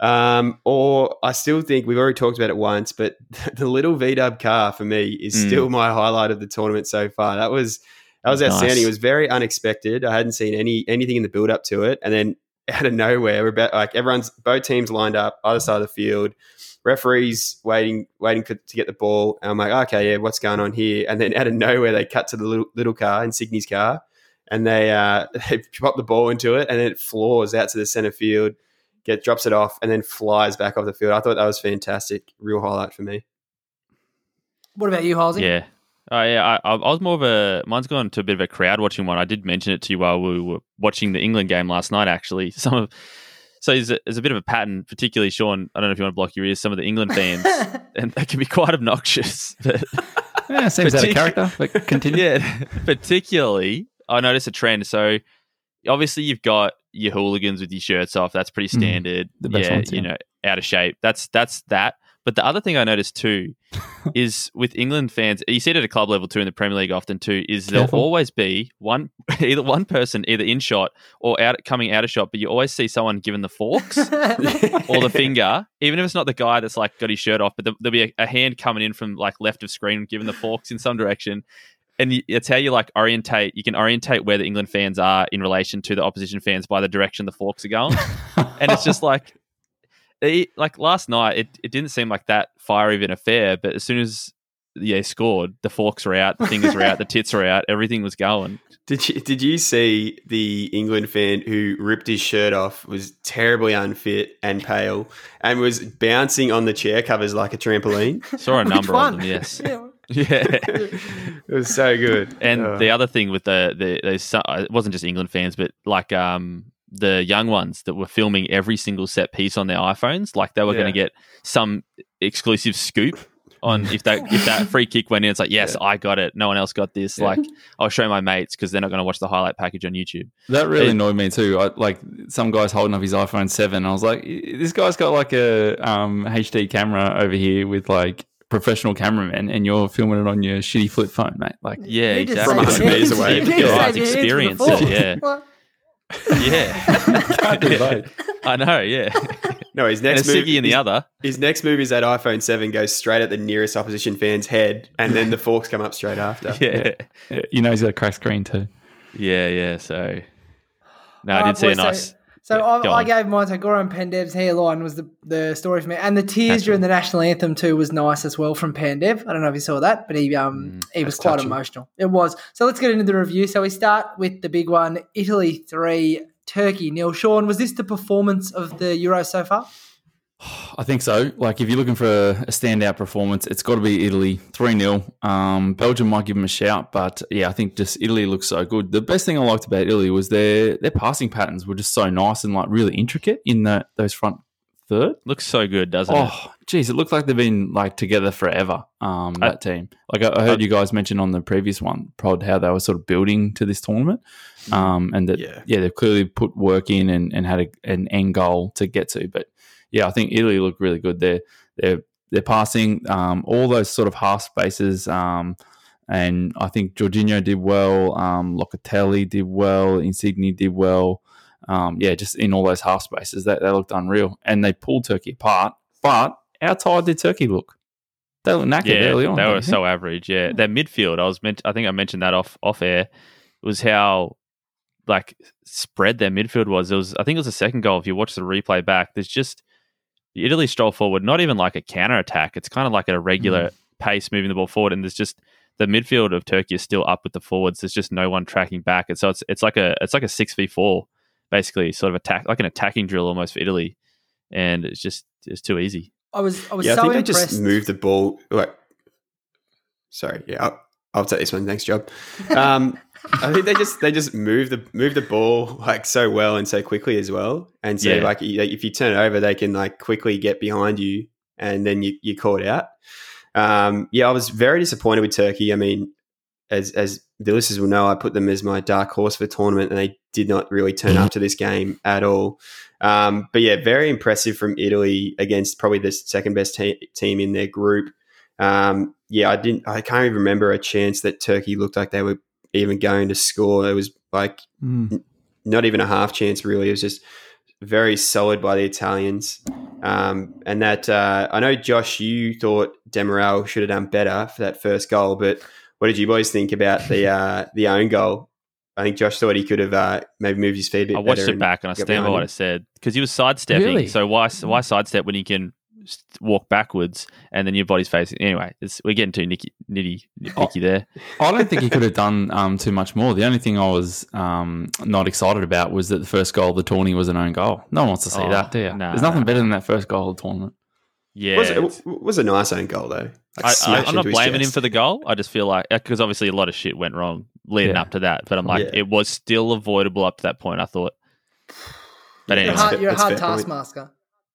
[SPEAKER 3] Um, or I still think we've already talked about it once, but [LAUGHS] the little V Dub car for me is
[SPEAKER 4] Mm.
[SPEAKER 3] still my highlight of the tournament so far. That was that was
[SPEAKER 4] Nice.
[SPEAKER 3] outstanding. It was very unexpected. I hadn't seen any anything in the build up to it, and then [LAUGHS] out of nowhere, we're about like everyone's both teams lined up either side of the field. Referees waiting, waiting for, to get the ball. And I'm like, okay, yeah, what's going on here? And then out of nowhere, they cut to the little, little car, Insigne's car, and they uh, [LAUGHS] they pop the ball into it, and then it floors out to the center field, get drops it off, and then flies back off the field. I thought that was fantastic, real highlight for me.
[SPEAKER 1] what about you, Halsey?
[SPEAKER 4] Yeah. Oh yeah, I, I I was more of a. Mine's gone to a bit of a crowd watching one. I did mention it to you while we were watching the England game last night. Actually, [LAUGHS] some of so there's a, there's a bit of a pattern, particularly Sean. I don't know if you want to block your ears. Some of the England fans, [LAUGHS] and they can be quite obnoxious. [LAUGHS] But
[SPEAKER 5] Yeah, seems out of character, but continue. [LAUGHS]
[SPEAKER 4] yeah, particularly I noticed a trend. So obviously you've got your hooligans with your shirts off. That's pretty
[SPEAKER 5] Mm,
[SPEAKER 4] standard.
[SPEAKER 5] the best
[SPEAKER 4] yeah,
[SPEAKER 5] ones,
[SPEAKER 4] you know, out of shape. That's that's that. But the other thing I noticed too [LAUGHS] is with England fans, you see it at a club level too in the Premier League often too, is there'll
[SPEAKER 5] Careful.
[SPEAKER 4] always be one [LAUGHS] either one person either in shot or out coming out of shot, but you always see someone given the forks or the [LAUGHS] finger, even if it's not the guy that's like got his shirt off, but there- there'll be a, a hand coming in from like left of screen giving the forks in some direction. And it's how you like orientate. You can orientate where the England fans are in relation to the opposition fans by the direction the forks are going. and it's just like, it, like last night, it, it didn't seem like that fiery of an affair. But as soon as yeah scored, the forks were out, the fingers were out, the tits were out, everything was going.
[SPEAKER 3] Did you did you see the England fan who ripped his shirt off was terribly unfit and pale and was bouncing on the chair covers like a trampoline?
[SPEAKER 4] Saw a number
[SPEAKER 1] one?
[SPEAKER 4] of them. Yes. [LAUGHS]
[SPEAKER 1] Yeah.
[SPEAKER 4] Yeah.
[SPEAKER 3] it was so good.
[SPEAKER 4] And
[SPEAKER 3] Oh.
[SPEAKER 4] the other thing with the the there's uh, it wasn't just England fans, but like um the young ones that were filming every single set piece on their iPhones, like they were going to get some exclusive scoop on if that if that free kick went in. It's like yes, I got it. No one else got this.
[SPEAKER 5] Yeah.
[SPEAKER 4] Like I'll show my mates because they're not going to watch the highlight package on YouTube.
[SPEAKER 5] That really
[SPEAKER 4] It-
[SPEAKER 5] annoyed me too. I, like some guys holding up his iPhone seven. I was like, this guy's got like a um, HD camera over here with like professional cameraman, and you're filming it on your shitty flip phone, mate. Like,
[SPEAKER 4] Yeah, exactly.
[SPEAKER 1] save
[SPEAKER 3] From
[SPEAKER 1] your
[SPEAKER 3] 100 meters away.
[SPEAKER 1] you
[SPEAKER 3] Yeah,
[SPEAKER 1] just
[SPEAKER 3] yeah,
[SPEAKER 1] save
[SPEAKER 4] I've
[SPEAKER 1] your hands for the
[SPEAKER 4] experienced
[SPEAKER 1] ball.
[SPEAKER 4] it, yeah.
[SPEAKER 1] What?
[SPEAKER 4] Yeah, [LAUGHS]
[SPEAKER 5] can't do both.
[SPEAKER 4] I know. Yeah,
[SPEAKER 3] No, his
[SPEAKER 4] and a
[SPEAKER 3] next move
[SPEAKER 4] ciggy in the
[SPEAKER 3] his,
[SPEAKER 4] other.
[SPEAKER 3] his next move is that iPhone seven goes straight at the nearest opposition fan's head, and then the [LAUGHS] forks come up straight after.
[SPEAKER 4] Yeah,
[SPEAKER 5] Yeah, you know he's got a crack screen too.
[SPEAKER 4] yeah, yeah. So no, I
[SPEAKER 1] Alright,
[SPEAKER 4] did see a
[SPEAKER 1] boys, so-
[SPEAKER 4] nice.
[SPEAKER 1] So
[SPEAKER 4] Yeah,
[SPEAKER 1] I, I gave mine to Goran Pandev's hairline was the, the story for me, and the tears
[SPEAKER 4] That's
[SPEAKER 1] during the national anthem too was nice as well from Pandev. I don't know if you saw that, but he um
[SPEAKER 4] Mm,
[SPEAKER 1] he was quite
[SPEAKER 3] touching.
[SPEAKER 1] emotional. It was. So let's get into the review. So we start with the big one: Italy three, Turkey nil. Sean, was this the performance of the Euro so far?
[SPEAKER 5] I think so. Like, if you're looking for a, a standout performance, it's got to be Italy 3 0. Um, Belgium might give them a shout, but yeah, I think just Italy looks so good. The best thing I liked about Italy was their their passing patterns were just so nice and like really intricate in the, those front third.
[SPEAKER 4] Looks so good, doesn't it?
[SPEAKER 5] Oh, geez, it looked like they've been like together forever. Um,
[SPEAKER 4] I-
[SPEAKER 5] that team. Like I, I heard you guys mention on the previous one, Prod, how they were sort of building to this tournament. Um, and that
[SPEAKER 3] Yeah.
[SPEAKER 5] yeah, they've clearly put work in and, and had a, an end goal to get to. But yeah, I think Italy looked really good. They're they're they're passing um, all those sort of half spaces. Um, and I think Jorginho did well. Um, Locatelli did well. Insigne did well. Um, yeah, just in all those half spaces, that they looked unreal. And they pulled Turkey apart. But how tired did Turkey look? They looked knackered
[SPEAKER 4] yeah,
[SPEAKER 5] early on.
[SPEAKER 4] they were so average. Yeah, their midfield. I was meant. I think I mentioned that off off air. It Was how like spread their midfield was. It was. I think it was the second goal. If you watch the replay back, there's just Italy stroll forward. Not even like a counter attack. It's kind of like at a regular
[SPEAKER 5] Mm.
[SPEAKER 4] pace moving the ball forward, and there's just the midfield of Turkey is still up with the forwards. There's just no one tracking back, and so it's it's like a it's like a six v four, basically sort of attack like an attacking drill almost for Italy, and it's just it's too easy.
[SPEAKER 1] I was I was
[SPEAKER 3] yeah,
[SPEAKER 1] so
[SPEAKER 3] I think
[SPEAKER 1] impressed.
[SPEAKER 3] they just moved the ball. Like, sorry, yeah, I'll, take this one. Thanks, job. Um, I think they just they just move the move the ball like so well and so quickly as well. And so
[SPEAKER 4] Yeah.
[SPEAKER 3] like if you turn it over, they can like quickly get behind you, and then you you caught out. Um, yeah, I was very disappointed with Turkey. I mean, as as the listeners will know, I put them as my dark horse for the tournament, and they did not really turn up to this game at all. Um, but yeah, very impressive from Italy against probably the second best te- team in their group. Um, yeah, I didn't. I can't even remember a chance that Turkey looked like they were even going to score. It was like
[SPEAKER 5] Mm.
[SPEAKER 3] not even a half chance. Really, it was just very solid by the Italians. Um, and that uh, I know, Josh, you thought Demiral should have done better for that first goal, but what did you boys think about the [LAUGHS] uh, the own goal? I think Josh thought he could have uh, maybe moved his feet a bit
[SPEAKER 4] I watched
[SPEAKER 3] better
[SPEAKER 4] it back and I
[SPEAKER 3] got
[SPEAKER 4] stand by what
[SPEAKER 3] him.
[SPEAKER 4] I said because he was sidestepping.
[SPEAKER 5] Really?
[SPEAKER 4] So why why sidestep when he can s- walk backwards and then your body's facing? Anyway, it's, we're getting too nitty nitty nitpicky there. [LAUGHS]
[SPEAKER 5] I don't think he could have done um, too much more. The only thing I was um, not excited about was that the first goal of the tourney was an own goal. No one wants to see
[SPEAKER 4] Oh,
[SPEAKER 5] that, do you?
[SPEAKER 4] nah,
[SPEAKER 5] There's nothing
[SPEAKER 4] nah.
[SPEAKER 5] better than that first goal of the tournament.
[SPEAKER 4] Yeah,
[SPEAKER 3] was,
[SPEAKER 4] it's-
[SPEAKER 3] it was a nice own goal though. Like,
[SPEAKER 4] I, I, i'm not
[SPEAKER 3] into his
[SPEAKER 4] blaming him for the goal. I just feel like because obviously a lot of shit went wrong leading
[SPEAKER 5] Yeah.
[SPEAKER 4] up to that, but I'm like
[SPEAKER 3] Yeah.
[SPEAKER 4] it was still avoidable up to that point. I thought, but
[SPEAKER 3] Yeah,
[SPEAKER 1] You're a
[SPEAKER 4] anyway,
[SPEAKER 1] hard, you're a hard
[SPEAKER 3] fair point.
[SPEAKER 1] taskmaster.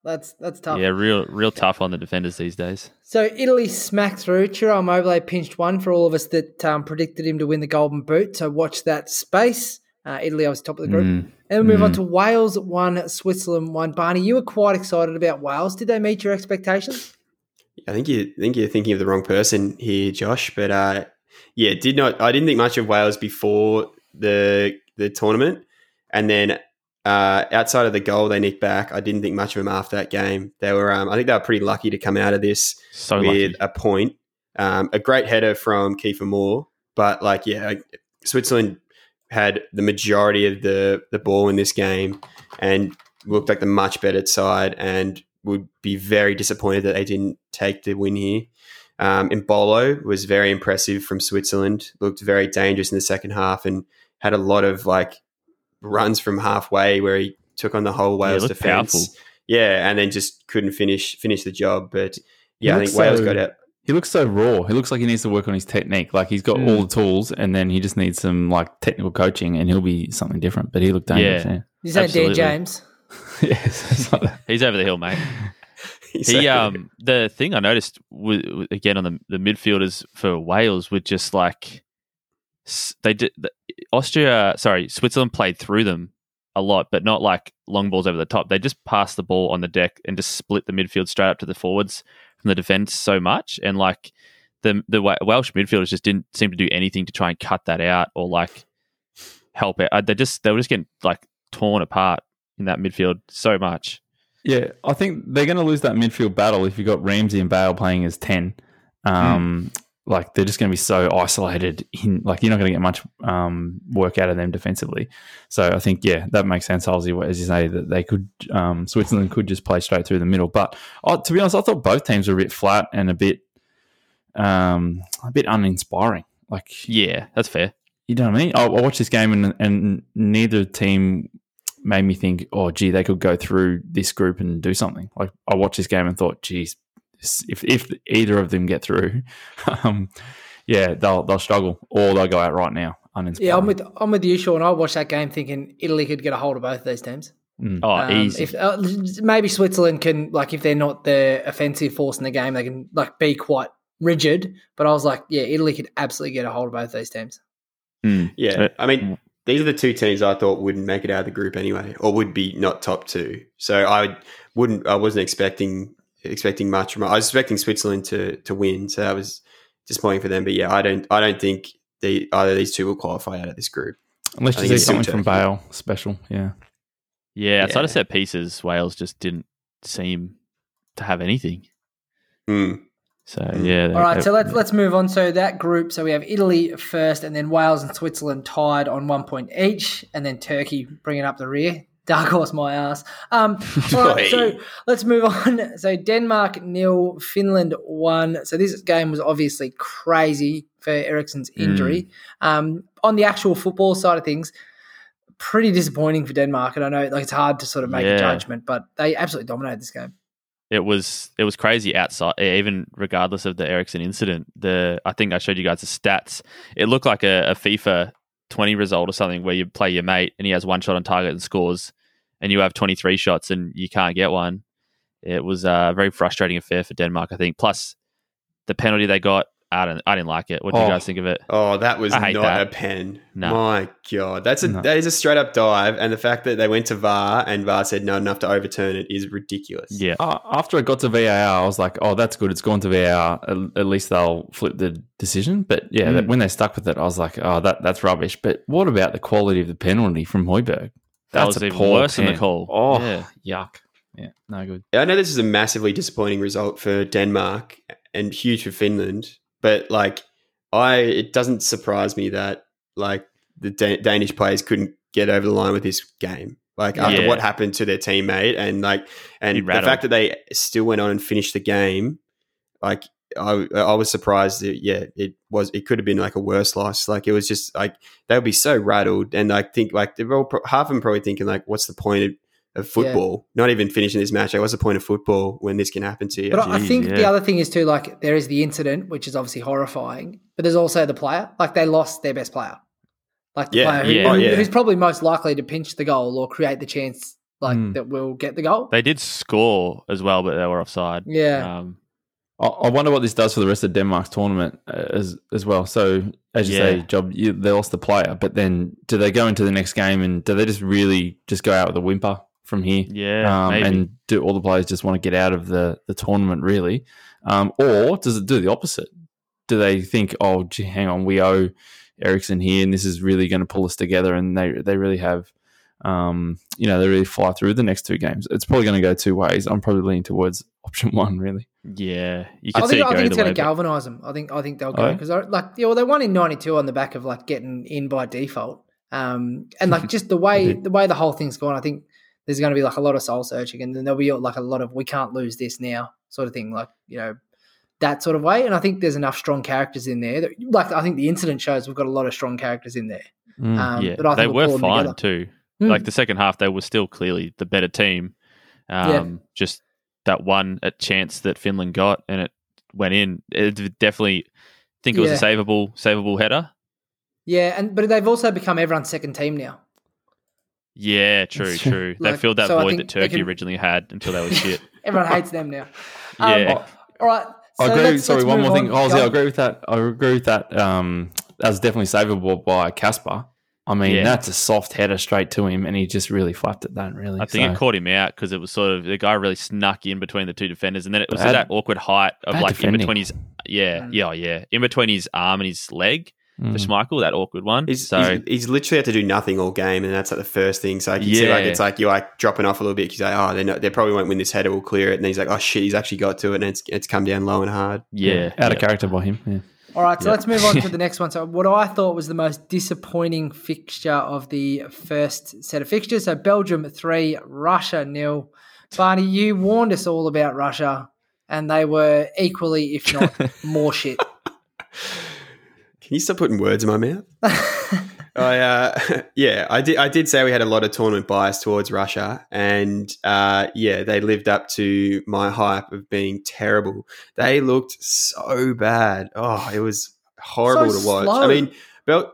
[SPEAKER 1] That's that's tough.
[SPEAKER 4] yeah, real real tough on the defenders these days.
[SPEAKER 1] So Italy smacked through. Ciro Immobile pinched one for all of us that um, predicted him to win the Golden Boot. So watch that space. Uh, Italy, I was top of the group.
[SPEAKER 5] Mm.
[SPEAKER 1] And we move on
[SPEAKER 5] Mm.
[SPEAKER 1] to Wales one, Switzerland one. Barney, you were quite excited about Wales. Did they meet your expectations?
[SPEAKER 3] I think you I think you're thinking of the wrong person here, Josh. But uh, yeah, did not. I didn't think much of Wales before the the tournament, and then uh, outside of the goal they nicked back, I didn't think much of them after that game. They were, um, I think, they were pretty lucky to come out of this
[SPEAKER 4] So
[SPEAKER 3] with
[SPEAKER 4] lucky.
[SPEAKER 3] a point. Um, a great header from Kiefer Moore, but like, yeah, Switzerland had the majority of the the ball in this game and looked like the much better side, and would be very disappointed that they didn't take the win here. Um, Embolo was very impressive from Switzerland. Looked very dangerous in the second half and had a lot of like runs from halfway where he took on the whole Wales
[SPEAKER 4] looked
[SPEAKER 3] defense.
[SPEAKER 4] powerful.
[SPEAKER 3] Yeah, and then just couldn't finish finish the job. But yeah, I
[SPEAKER 5] looks
[SPEAKER 3] think Wales got out.
[SPEAKER 5] He looks so raw. He looks like he needs to work on his technique. Like he's got
[SPEAKER 3] Mm.
[SPEAKER 5] all the tools, and then he just needs some like technical coaching, and he'll be something different. But he looked dangerous.
[SPEAKER 4] Yeah.
[SPEAKER 1] You saying Dan James? [LAUGHS]
[SPEAKER 5] Yes, that.
[SPEAKER 4] He's over the hill, mate. [LAUGHS]
[SPEAKER 3] He's
[SPEAKER 4] He um the thing I noticed with, with- again on the the midfielders for Wales were just like s- they did the, Austria sorry Switzerland played through them a lot but not like long balls over the top. They just passed the ball on the deck and just split the midfield straight up to the forwards from the defense so much. And like the the Welsh midfielders just didn't seem to do anything to try and cut that out or like help it Uh, they just they were just getting like torn apart in that midfield so much.
[SPEAKER 5] Yeah, I think they're going to lose that midfield battle if you've got Ramsey and Bale playing as 10. Um, Like, they're just going to be so isolated. In, like, you're not going to get much um, work out of them defensively. So I think, yeah, that makes sense, Halsey, as you say, that they could, um, Switzerland could just play straight through the middle. But uh, to be honest, I thought both teams were a bit flat and a bit, um, a bit uninspiring. Like,
[SPEAKER 4] yeah that's fair
[SPEAKER 5] you know what I mean? I, I watched this game and, and neither team made me think, oh, gee, they could go through this group and do something. Like I watched this game and thought, geez, if if either of them get through, [LAUGHS] um, yeah, they'll they'll struggle or they'll go out right now uninspired.
[SPEAKER 1] Yeah, I'm with I'm with you, Sean. I watched that game thinking Italy could get a hold of both of these teams.
[SPEAKER 4] oh
[SPEAKER 1] Um,
[SPEAKER 4] easy
[SPEAKER 1] If uh, maybe Switzerland can, like, if they're not the offensive force in the game, they can like be quite rigid. But I was like, yeah, Italy could absolutely get a hold of both of these teams.
[SPEAKER 4] Mm.
[SPEAKER 3] Yeah, I mean, these are the two teams I thought wouldn't make it out of the group anyway, or would be not top two. So I wouldn't. I wasn't expecting expecting much from. I was expecting Switzerland to to win, so that was disappointing for them. But yeah, I don't. I don't think the either of these two will qualify out of this group.
[SPEAKER 5] Unless
[SPEAKER 3] I
[SPEAKER 5] you see something from
[SPEAKER 3] Turkey.
[SPEAKER 5] Bale special, yeah.
[SPEAKER 4] Yeah, outside
[SPEAKER 3] Yeah.
[SPEAKER 4] of set pieces, Wales just didn't seem to have anything.
[SPEAKER 3] Mm.
[SPEAKER 4] So
[SPEAKER 3] Mm.
[SPEAKER 4] yeah.
[SPEAKER 1] All right, so let's let's move on. So that group, so we have Italy first, and then Wales and Switzerland tied on one point each, and then Turkey bringing up the rear. Dark horse, my ass. Um, [LAUGHS] right, so let's move on. [LAUGHS] So Denmark nil, Finland one. So this game was obviously crazy for Eriksen's injury. Um, on the actual football side of things, pretty disappointing for Denmark. And I know like it's hard to sort of make
[SPEAKER 4] Yeah.
[SPEAKER 1] a judgment, but they absolutely dominated this game.
[SPEAKER 4] it was it was crazy outside even regardless of the Eriksen incident the I think I showed you guys the stats it looked like a, a FIFA 20 result or something where you play your mate and he has one shot on target and scores and you have 23 shots and you can't get one it was a very frustrating affair for Denmark I think. Plus the penalty they got I don't I didn't like it what do you
[SPEAKER 5] Oh.
[SPEAKER 4] guys think of it
[SPEAKER 3] Oh, that was not
[SPEAKER 4] that.
[SPEAKER 3] a pen.
[SPEAKER 4] No.
[SPEAKER 3] My God, that's a
[SPEAKER 5] No.
[SPEAKER 3] that is a straight up dive, and the fact that they went to VAR and VAR said no enough to overturn it is ridiculous.
[SPEAKER 4] yeah
[SPEAKER 5] Uh, after it got to VAR, I was like, "Oh, that's good. It's gone to VAR. At, at least they'll flip the decision." But yeah,
[SPEAKER 4] Mm.
[SPEAKER 5] that, when they stuck with it, I was like, "Oh, that that's rubbish." But what about the quality of the penalty from Højbjerg?
[SPEAKER 4] that was even worse than the call
[SPEAKER 5] Oh,
[SPEAKER 4] yeah.
[SPEAKER 5] yuck! Yeah, no good.
[SPEAKER 3] I know this is a massively disappointing result for Denmark and huge for Finland, but like I, it doesn't surprise me that like the Da- Danish players couldn't get over the line with this game. Like after
[SPEAKER 4] Yeah.
[SPEAKER 3] what happened to their teammate, and like, and the fact that they still went on and finished the game, like I, I was surprised that yeah, it was it could have been like a worse loss. Like it was just like they would be so rattled, and I think like they're all half of them probably thinking like, what's the point of, of football? Not even finishing this match. Like, what's the point of football when this can happen to you?
[SPEAKER 1] But I
[SPEAKER 4] Jeez,
[SPEAKER 1] think the other thing is too, like there is the incident, which is obviously horrifying, but there's also the player. Like they lost their best player, like the
[SPEAKER 3] Yeah,
[SPEAKER 1] player who.
[SPEAKER 3] Oh, yeah.
[SPEAKER 1] who's probably most likely to pinch the goal or create the chance, like
[SPEAKER 5] Mm.
[SPEAKER 1] that will get the goal.
[SPEAKER 4] they did score as well but they were offside
[SPEAKER 1] Yeah,
[SPEAKER 4] um,
[SPEAKER 5] I, I wonder what this does for the rest of Denmark's tournament uh, as as well. So as you say, job you, they lost the player, but then do they go into the next game and do they just really just go out with a whimper from here?
[SPEAKER 4] Yeah,
[SPEAKER 5] um,
[SPEAKER 4] maybe.
[SPEAKER 5] and do all the players just want to get out of the the tournament really, um, or does it do the opposite? Do they think, oh, gee, hang on, we owe Eriksen here, and this is really going to pull us together, and they they really have, um, you know, they really fly through the next two games. It's probably going to go two ways. I'm probably leaning towards [LAUGHS] option one, really.
[SPEAKER 4] yeah, you
[SPEAKER 1] I
[SPEAKER 4] could see
[SPEAKER 1] think,
[SPEAKER 4] it
[SPEAKER 1] I think it's going to galvanise them. I think I think they'll
[SPEAKER 5] Oh,
[SPEAKER 1] go
[SPEAKER 5] yeah?
[SPEAKER 1] because like yeah, well they won in '92 on the back of like getting in by default, um, and like [LAUGHS] just the way the way the whole thing's gone. I think there's going to be like a lot of soul searching, and then there'll be like a lot of we can't lose this now sort of thing, like you know that sort of way. And I think there's enough strong characters in there. That, like I think the incident shows we've got a lot of strong characters in there.
[SPEAKER 5] Mm.
[SPEAKER 1] Um,
[SPEAKER 4] yeah,
[SPEAKER 1] that I think
[SPEAKER 4] they were fine too.
[SPEAKER 1] Mm.
[SPEAKER 4] Like the second half, they were still clearly the better team. Um,
[SPEAKER 1] Yeah.
[SPEAKER 4] Just that one a chance that Finland got and it went in. It definitely think it was a
[SPEAKER 1] Yeah.
[SPEAKER 4] savable, savable header.
[SPEAKER 1] Yeah, and but they've also become everyone's second team now.
[SPEAKER 4] Yeah, true,
[SPEAKER 5] That's true.
[SPEAKER 4] true. They
[SPEAKER 1] Like,
[SPEAKER 4] filled that
[SPEAKER 1] so
[SPEAKER 4] void that Turkey
[SPEAKER 1] can-
[SPEAKER 4] originally had until they were [LAUGHS] shit.
[SPEAKER 1] Everyone hates them now. [LAUGHS] Um,
[SPEAKER 4] Yeah.
[SPEAKER 1] All right.
[SPEAKER 5] I agree.
[SPEAKER 1] let's-
[SPEAKER 5] sorry,
[SPEAKER 1] let's
[SPEAKER 5] one
[SPEAKER 1] move
[SPEAKER 5] more thing.
[SPEAKER 1] on.
[SPEAKER 5] Halsey,
[SPEAKER 1] Go.
[SPEAKER 5] I agree with that. I agree with that. Um, was definitely savable by Kasper. I mean,
[SPEAKER 4] Yeah.
[SPEAKER 5] that's a soft header straight to him, and he just really flapped at that. Don't really,
[SPEAKER 4] I think
[SPEAKER 5] So-
[SPEAKER 4] it caught him out because it was sort of the guy really snuck in between the two defenders, and then it was
[SPEAKER 5] Bad-
[SPEAKER 4] that awkward height of
[SPEAKER 5] bad
[SPEAKER 4] like in between his yeah,
[SPEAKER 1] Mm.
[SPEAKER 4] yeah, yeah, in between his arm and his leg for
[SPEAKER 5] Mm.
[SPEAKER 4] Schmeichel, that awkward one.
[SPEAKER 3] He's,
[SPEAKER 4] so
[SPEAKER 3] he's, he's literally had to do nothing all game, and that's like the first thing. So I can see like it's like you're like dropping off a little bit. Because like, oh, they they probably won't win this header. We'll clear it, and he's like, oh shit, he's actually got to it, and it's it's come down low and hard.
[SPEAKER 4] yeah,
[SPEAKER 5] out of character by him. Yeah.
[SPEAKER 1] All right, so
[SPEAKER 4] Yeah.
[SPEAKER 1] let's move on to [LAUGHS] the next one. So, what I thought was the most disappointing fixture of the first set of fixtures. So, Belgium three, Russia nil. Barney, you warned us all about Russia, and they were equally, if not [LAUGHS] more shit. [LAUGHS]
[SPEAKER 3] Can you stop putting words in my mouth? [LAUGHS] I uh, [LAUGHS] yeah, I did. I did say we had a lot of tournament bias towards Russia, and uh, yeah, they lived up to my hype of being terrible. They looked so bad. Oh, it was horrible
[SPEAKER 1] So
[SPEAKER 3] to watch.
[SPEAKER 1] slow.
[SPEAKER 3] I mean, Bel-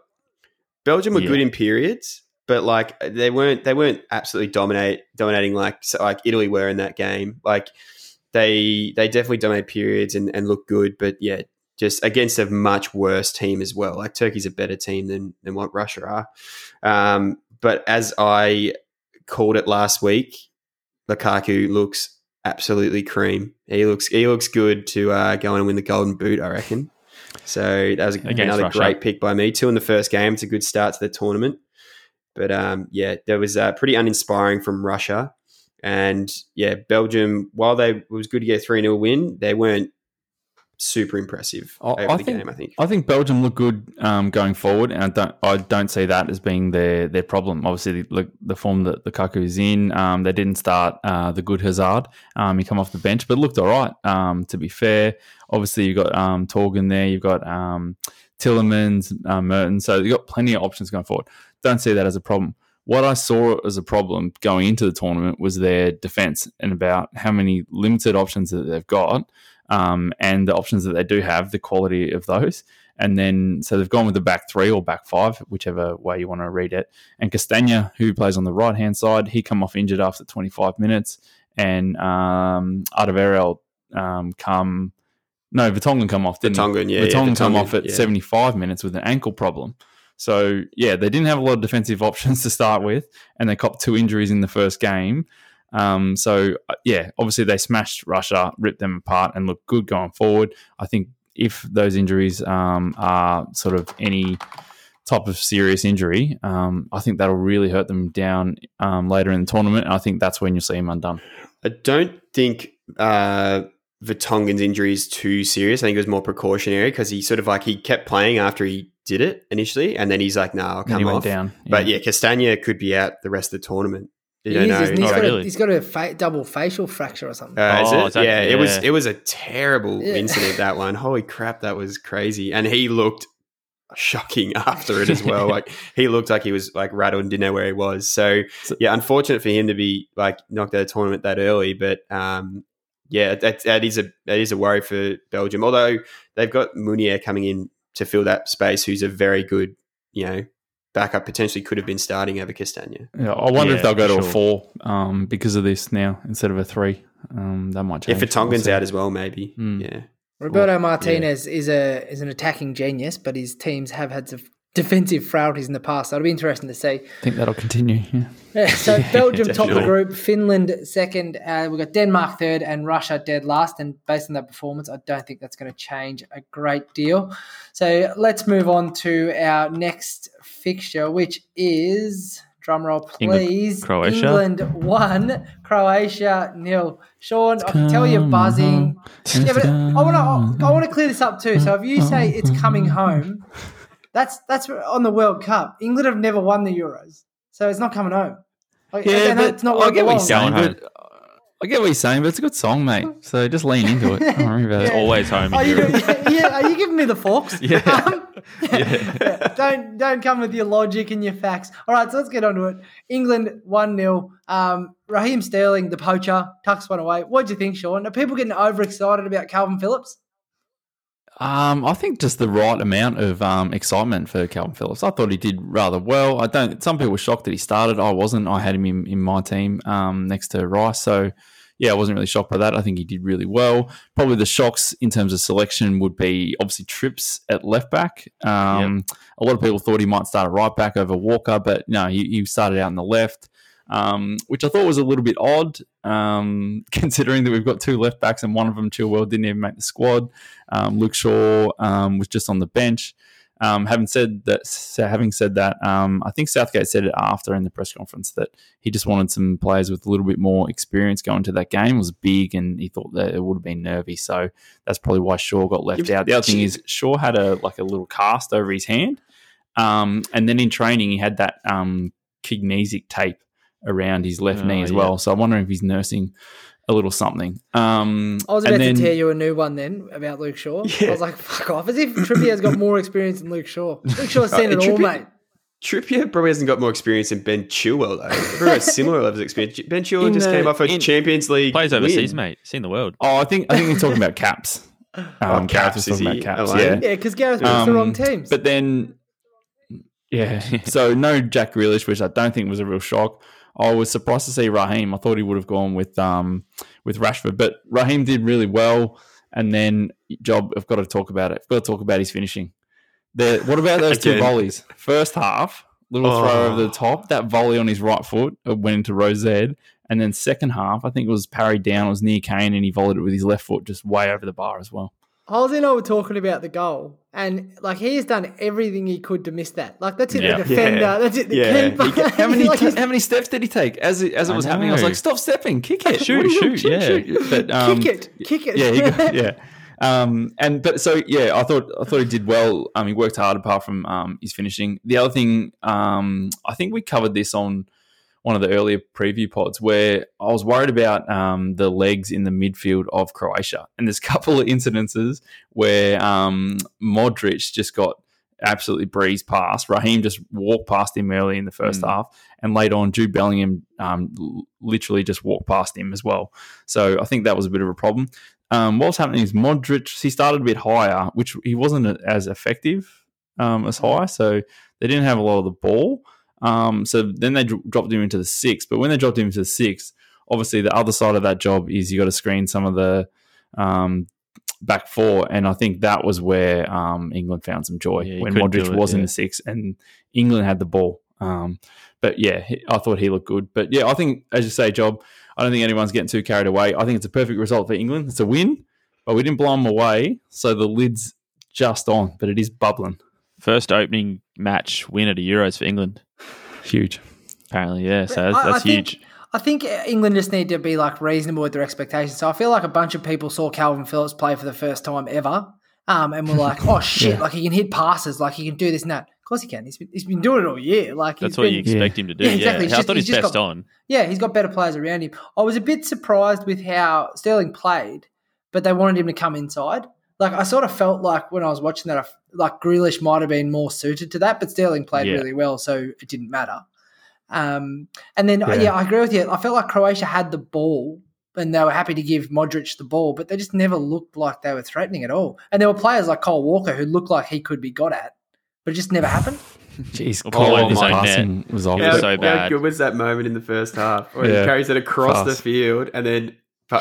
[SPEAKER 3] Belgium were
[SPEAKER 4] Yeah.
[SPEAKER 3] good in periods, but like they weren't. They weren't absolutely dominate dominating like so, like Italy were in that game. Like they they definitely dominate periods and, and look good, but yeah, just against a much worse team as well. Like Turkey's a better team than than what Russia are. Um, but as I called it last week, Lukaku looks absolutely cream. He looks he looks good to uh, go and win the Golden Boot. I reckon. So that was
[SPEAKER 4] Against
[SPEAKER 3] another
[SPEAKER 4] Russia.
[SPEAKER 3] great pick by me. Two in the first game. It's a good start to the tournament. But um, yeah, there was uh, pretty uninspiring from Russia. And yeah, Belgium, while they it was good to get a 3 0 win, they weren't super impressive
[SPEAKER 5] I-
[SPEAKER 3] over
[SPEAKER 5] I
[SPEAKER 3] the
[SPEAKER 5] think-
[SPEAKER 3] game, I think.
[SPEAKER 5] I think Belgium look good um, going forward, and I don't I don't see that as being their their problem. Obviously, the, the form that the Lukaku is in, um, they didn't start uh, the good Hazard. Um, he come off the bench, but looked all right. Um, to be fair, obviously you've got um, Torgan there, you've got um, Tielemans, uh, Merton, so you've got plenty of options going forward. Don't see that as a problem. What I saw as a problem going into the tournament was their defense and about how many limited options that they've got um, and the options that they do have, the quality of those. And then, so they've gone with the back three or back five, whichever way you want to read it. And Castagna, who plays on the right hand side, he come off injured after 25 minutes. And um, Alderweireld um, come, no, Vertonghen come off, didn't
[SPEAKER 3] Vertonghen,
[SPEAKER 5] he?
[SPEAKER 3] yeah, yeah,
[SPEAKER 5] Vertonghen come off at
[SPEAKER 3] yeah.
[SPEAKER 5] 75 minutes with an ankle problem. So, yeah, they didn't have a lot of defensive [LAUGHS] options to start with, and they copped two injuries in the first game. Um, so uh, yeah, obviously they smashed Russia, ripped them apart, and looked good going forward. I think if those injuries um, are sort of any type of serious injury, um, I think that'll really hurt them down um, later in the tournament. And I think that's when you'll see them undone.
[SPEAKER 3] I don't think uh, Vertonghen's injury is too serious. I think it was more precautionary because he sort of like he kept playing after he did it initially, and then he's like, "No, I'll
[SPEAKER 5] And he
[SPEAKER 3] come
[SPEAKER 5] went
[SPEAKER 3] off."
[SPEAKER 5] down.
[SPEAKER 3] But yeah, Castagna could be out the rest of the tournament. You
[SPEAKER 1] He
[SPEAKER 3] don't
[SPEAKER 1] is,
[SPEAKER 3] know.
[SPEAKER 1] isn't he? He's
[SPEAKER 4] Oh,
[SPEAKER 1] got, a,
[SPEAKER 4] really?
[SPEAKER 1] he's got a fa- double facial fracture or something.
[SPEAKER 3] Uh, is
[SPEAKER 4] Oh,
[SPEAKER 3] it?
[SPEAKER 4] is that-
[SPEAKER 3] yeah, it was. It was a terrible
[SPEAKER 1] Yeah.
[SPEAKER 3] incident. That one. Holy crap, that was crazy. And he looked shocking [LAUGHS] after it as well. [LAUGHS] like he looked like he was like rattled and didn't know where he was. So,
[SPEAKER 5] So-
[SPEAKER 3] yeah, unfortunate for him to be like knocked out of the tournament that early. But um, yeah, that that is a that is a worry for Belgium. Although they've got Meunier coming in to fill that space, who's a very good, you know, backup. Potentially could have been starting over Castagna.
[SPEAKER 5] Yeah, I wonder if they'll go to
[SPEAKER 4] for
[SPEAKER 5] a four um, because of this now instead of a three. Um, that might
[SPEAKER 3] If
[SPEAKER 5] change.
[SPEAKER 3] Vertonghen's
[SPEAKER 5] We'll
[SPEAKER 3] out as well, maybe.
[SPEAKER 5] Mm.
[SPEAKER 3] Yeah.
[SPEAKER 1] Roberto Martinez is a is an attacking genius, but his teams have had to defensive frailties in the past. So it'll be interesting to see.
[SPEAKER 5] I think that'll continue. Yeah. [LAUGHS]
[SPEAKER 1] Yeah, so [LAUGHS] Belgium top the group, Finland second. Uh, we've got Denmark third, and Russia dead last. And based on that performance, I don't think that's going to change a great deal. So let's move on to our next fixture, which is drumroll,
[SPEAKER 4] England,
[SPEAKER 1] please.
[SPEAKER 4] Croatia.
[SPEAKER 1] England one, Croatia nil. Sean, I can tell you're buzzing. Yeah, but I want to I want to clear this up too. So if you say it's coming home, that's that's on the World Cup. England have never won the Euros, so it's not coming home. Like,
[SPEAKER 5] Yeah,
[SPEAKER 1] again,
[SPEAKER 5] but
[SPEAKER 1] that's not where
[SPEAKER 5] I get what you're saying. But I get what you're saying, but it's a good song, mate. So just lean into it. [LAUGHS] Don't worry about
[SPEAKER 4] It's
[SPEAKER 5] it.
[SPEAKER 4] always home in
[SPEAKER 1] Are you,
[SPEAKER 4] Europe.
[SPEAKER 1] yeah, are you giving me the forks? [LAUGHS]
[SPEAKER 4] Yeah. [LAUGHS]
[SPEAKER 1] Um, don't don't come with your logic and your facts. All right, so let's get on to it. England one 0 um, Raheem Sterling, the poacher, tucks one away. What do you think, Sean? Are people getting overexcited about Calvin Phillips?
[SPEAKER 5] Um, I think just the right amount of um, excitement for Calvin Phillips. I thought he did rather well. I don't. Some people were shocked that he started. I wasn't. I had him in, in my team um, next to Rice. So yeah, I wasn't really shocked by that. I think he did really well. Probably the shocks in terms of selection would be obviously trips at left back. Um, A lot of people thought he might start a right back over Walker, but no, he, he started out in the left. Um, which I thought was a little bit odd, um, [LAUGHS] considering that we've got two left backs and one of them, Chilwell, didn't even make the squad. Um, Luke Shaw um, was just on the bench. Um, having said that, so having said that, um, I think Southgate said it after in the press conference that he just wanted some players with a little bit more experience going to that game. It was big, and he thought that it would have been nervy. So that's probably why Shaw got left out. The other thing is Shaw had a like a little cast over his hand, um, and then in training he had that um, kignesic tape around his left
[SPEAKER 4] Oh,
[SPEAKER 5] knee as
[SPEAKER 4] yeah.
[SPEAKER 5] well. So I'm wondering if he's nursing a little something. Um,
[SPEAKER 1] I was
[SPEAKER 5] and
[SPEAKER 1] about
[SPEAKER 5] then-
[SPEAKER 1] to tear you a new one then about Luke Shaw. I was like, fuck off. As if Trippier's got more experience than Luke Shaw. Luke Shaw's [LAUGHS] seen
[SPEAKER 3] Uh,
[SPEAKER 1] it all,
[SPEAKER 3] Trippier-
[SPEAKER 1] mate.
[SPEAKER 3] Trippier probably hasn't got more experience than Ben Chilwell though. Probably got similar levels of experience. [LAUGHS] Ben Chilwell
[SPEAKER 5] In
[SPEAKER 3] just
[SPEAKER 5] the-
[SPEAKER 3] came off a
[SPEAKER 5] in-
[SPEAKER 3] Champions League.
[SPEAKER 4] Plays overseas,
[SPEAKER 3] win.
[SPEAKER 4] mate. Seen the world.
[SPEAKER 5] Oh, I think I think he's talking about caps. [LAUGHS] Um,
[SPEAKER 3] Oh,
[SPEAKER 5] Gareth
[SPEAKER 3] caps, is
[SPEAKER 5] talking
[SPEAKER 3] he?
[SPEAKER 5] about caps.
[SPEAKER 3] Alone?
[SPEAKER 5] Yeah,
[SPEAKER 1] Yeah, because Gareth picks the wrong
[SPEAKER 5] Um,
[SPEAKER 1] teams.
[SPEAKER 5] But then, yeah. so no Jack Grealish, which I don't think was a real shock. I was surprised to see Raheem. I thought he would have gone with um with Rashford, but Raheem did really well. And then, Job, I've got to talk about it. I've got to talk about his finishing. The, what about those two volleys? First half, little throw
[SPEAKER 3] Oh.
[SPEAKER 5] over the top. That volley on his right foot went into Rose And then second half, I think it was parried down. It was near Kane, and he volleyed it with his left foot just way over the bar as well.
[SPEAKER 1] Halsey and I were talking about the goal, and like he has done everything he could to miss that. Like that's it,
[SPEAKER 5] Yeah.
[SPEAKER 1] the defender.
[SPEAKER 3] Yeah.
[SPEAKER 1] That's it, the
[SPEAKER 3] Yeah.
[SPEAKER 1] keeper.
[SPEAKER 3] He
[SPEAKER 5] How many [LAUGHS]
[SPEAKER 1] Like, he's-
[SPEAKER 5] how many steps did he take as it, as it
[SPEAKER 4] I
[SPEAKER 5] was happening? I was like, "Stop stepping, kick it, [LAUGHS]
[SPEAKER 4] Shoot,
[SPEAKER 5] What are you doing?
[SPEAKER 4] shoot, yeah.
[SPEAKER 5] But, um,
[SPEAKER 1] kick it, kick it.
[SPEAKER 5] yeah, he got, [LAUGHS] yeah. Um, and but so yeah, I thought I thought he did well. Um, he worked hard apart from um, his finishing. The other thing, um, I think we covered this on one of the earlier preview pods where I was worried about um, the legs in the midfield of Croatia, and there's a [LAUGHS] couple of incidences where um, Modric just got absolutely breezed past. Raheem just walked past him early in the first
[SPEAKER 4] Mm.
[SPEAKER 5] half, and later on, Jude Bellingham um, literally just walked past him as well. So I think that was a bit of a problem. Um, what was happening is Modric, he started a bit higher, which he wasn't as effective um, as high. So they didn't have a lot of the ball. Um, so then they dro- dropped him into the six. But when they dropped him into the six, obviously the other side of that job is you got to screen some of the um, back four. And I think that was where um, England found some joy
[SPEAKER 4] Yeah,
[SPEAKER 5] when Modric
[SPEAKER 4] it,
[SPEAKER 5] was in the six and England had the ball. Um, but yeah, I thought he looked good. But yeah, I think, as you say, Job, I don't think anyone's getting too carried away. I think it's a perfect result for England. It's a win, but we didn't blow them away. So the lid's just on, but it is bubbling.
[SPEAKER 4] First opening match win at a Euros for England.
[SPEAKER 5] Huge.
[SPEAKER 4] Apparently, yeah. So
[SPEAKER 1] I-
[SPEAKER 4] that's,
[SPEAKER 1] I
[SPEAKER 4] that's
[SPEAKER 1] think-
[SPEAKER 4] huge.
[SPEAKER 1] I think England just need to be like reasonable with their expectations. So I feel like a bunch of people saw Calvin Phillips play for the first time ever, um, and were like, "Oh [LAUGHS] shit!
[SPEAKER 5] Yeah.
[SPEAKER 1] Like he can hit passes, like he can do this and that." Of course he can. He's been, he's been doing it all year. Like
[SPEAKER 4] That's what
[SPEAKER 1] been,
[SPEAKER 4] you expect him to do.
[SPEAKER 1] Yeah,
[SPEAKER 4] Yeah,
[SPEAKER 1] exactly. It's
[SPEAKER 4] I
[SPEAKER 1] just-
[SPEAKER 4] thought
[SPEAKER 1] he's
[SPEAKER 4] he's best
[SPEAKER 1] got-
[SPEAKER 4] on.
[SPEAKER 1] Yeah, he's got better players around him. I was a bit surprised with how Sterling played, but they wanted him to come inside. Like I sort of felt like when I was watching that, I f- like Grealish might have been more suited to that, but Sterling played
[SPEAKER 4] Yeah.
[SPEAKER 1] really well, so it didn't matter. Um, and then yeah.
[SPEAKER 5] Yeah.
[SPEAKER 1] I agree with you. I felt like Croatia had the ball and they were happy to give Modric the ball, but they just never looked like they were threatening at all. And there were players like Kyle Walker who looked like he could be got at, but it just never happened. [LAUGHS]
[SPEAKER 5] Jeez, Kyle
[SPEAKER 4] Kyle
[SPEAKER 5] Walker's
[SPEAKER 4] Walker's own
[SPEAKER 5] passing was
[SPEAKER 4] Yeah,
[SPEAKER 3] How,
[SPEAKER 5] obvious.
[SPEAKER 4] so
[SPEAKER 3] how
[SPEAKER 4] bad.
[SPEAKER 3] good was that moment in the first half? Where
[SPEAKER 5] Yeah.
[SPEAKER 3] he carries it across the field and then pa-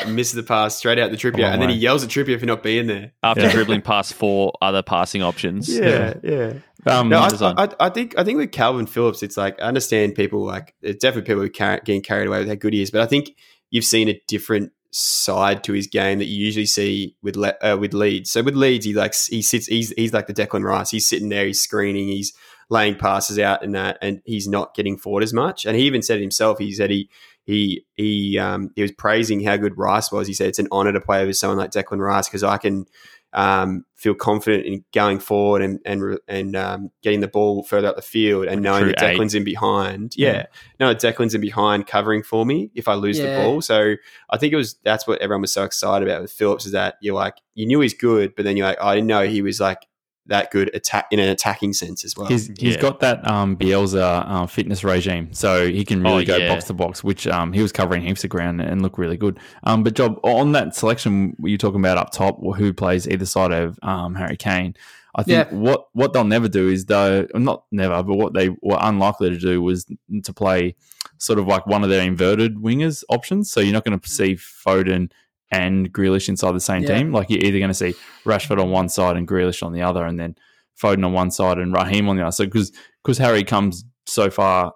[SPEAKER 3] misses the pass straight out the Trippier,
[SPEAKER 5] long
[SPEAKER 3] and then he yells at Trippier for not being there.
[SPEAKER 4] After
[SPEAKER 5] Yeah.
[SPEAKER 4] dribbling past four other passing options.
[SPEAKER 3] Yeah, yeah.
[SPEAKER 5] Um,
[SPEAKER 3] No, I. I, I think I think with Calvin Phillips, it's like I understand people like it's definitely people who car- getting carried away with how good he is, but I think you've seen a different side to his game that you usually see with Le- uh, with Leeds. So with Leeds, he like he sits, he's he's like the Declan Rice. He's sitting there, he's screening, he's laying passes out and that, and he's not getting forward as much. And he even said it himself. He said he he he um he was praising how good Rice was. He said it's an honor to play with someone like Declan Rice because I can um, feel confident in going forward and and and um, getting the ball further up the field and knowing
[SPEAKER 4] true
[SPEAKER 3] that Declan's in behind. Yeah, no, Declan's in behind covering for me if I lose
[SPEAKER 1] Yeah.
[SPEAKER 3] the ball. So I think it was that's what everyone was so excited about with Phillips is that you're like you knew he's good, but then you're like oh, I didn't know he was like that good attack in an attacking sense as well.
[SPEAKER 5] He's he's
[SPEAKER 4] Yeah.
[SPEAKER 5] got that um, Bielsa uh, fitness regime, so he can really
[SPEAKER 4] Oh,
[SPEAKER 5] go
[SPEAKER 4] yeah.
[SPEAKER 5] box to box, which um, he was covering heaps of ground and look really good. Um, but Job on that selection you're talking about up top, who plays either side of um, Harry Kane. I think
[SPEAKER 1] Yeah.
[SPEAKER 5] what what they'll never do is though not never, but what they were unlikely to do was to play sort of like one of their inverted wingers options. So you're not going to see Foden and Grealish inside the same
[SPEAKER 1] Yeah.
[SPEAKER 5] team. Like you're either going to see Rashford on one side and Grealish on the other, and then Foden on one side and Raheem on the other. So because because Harry comes so far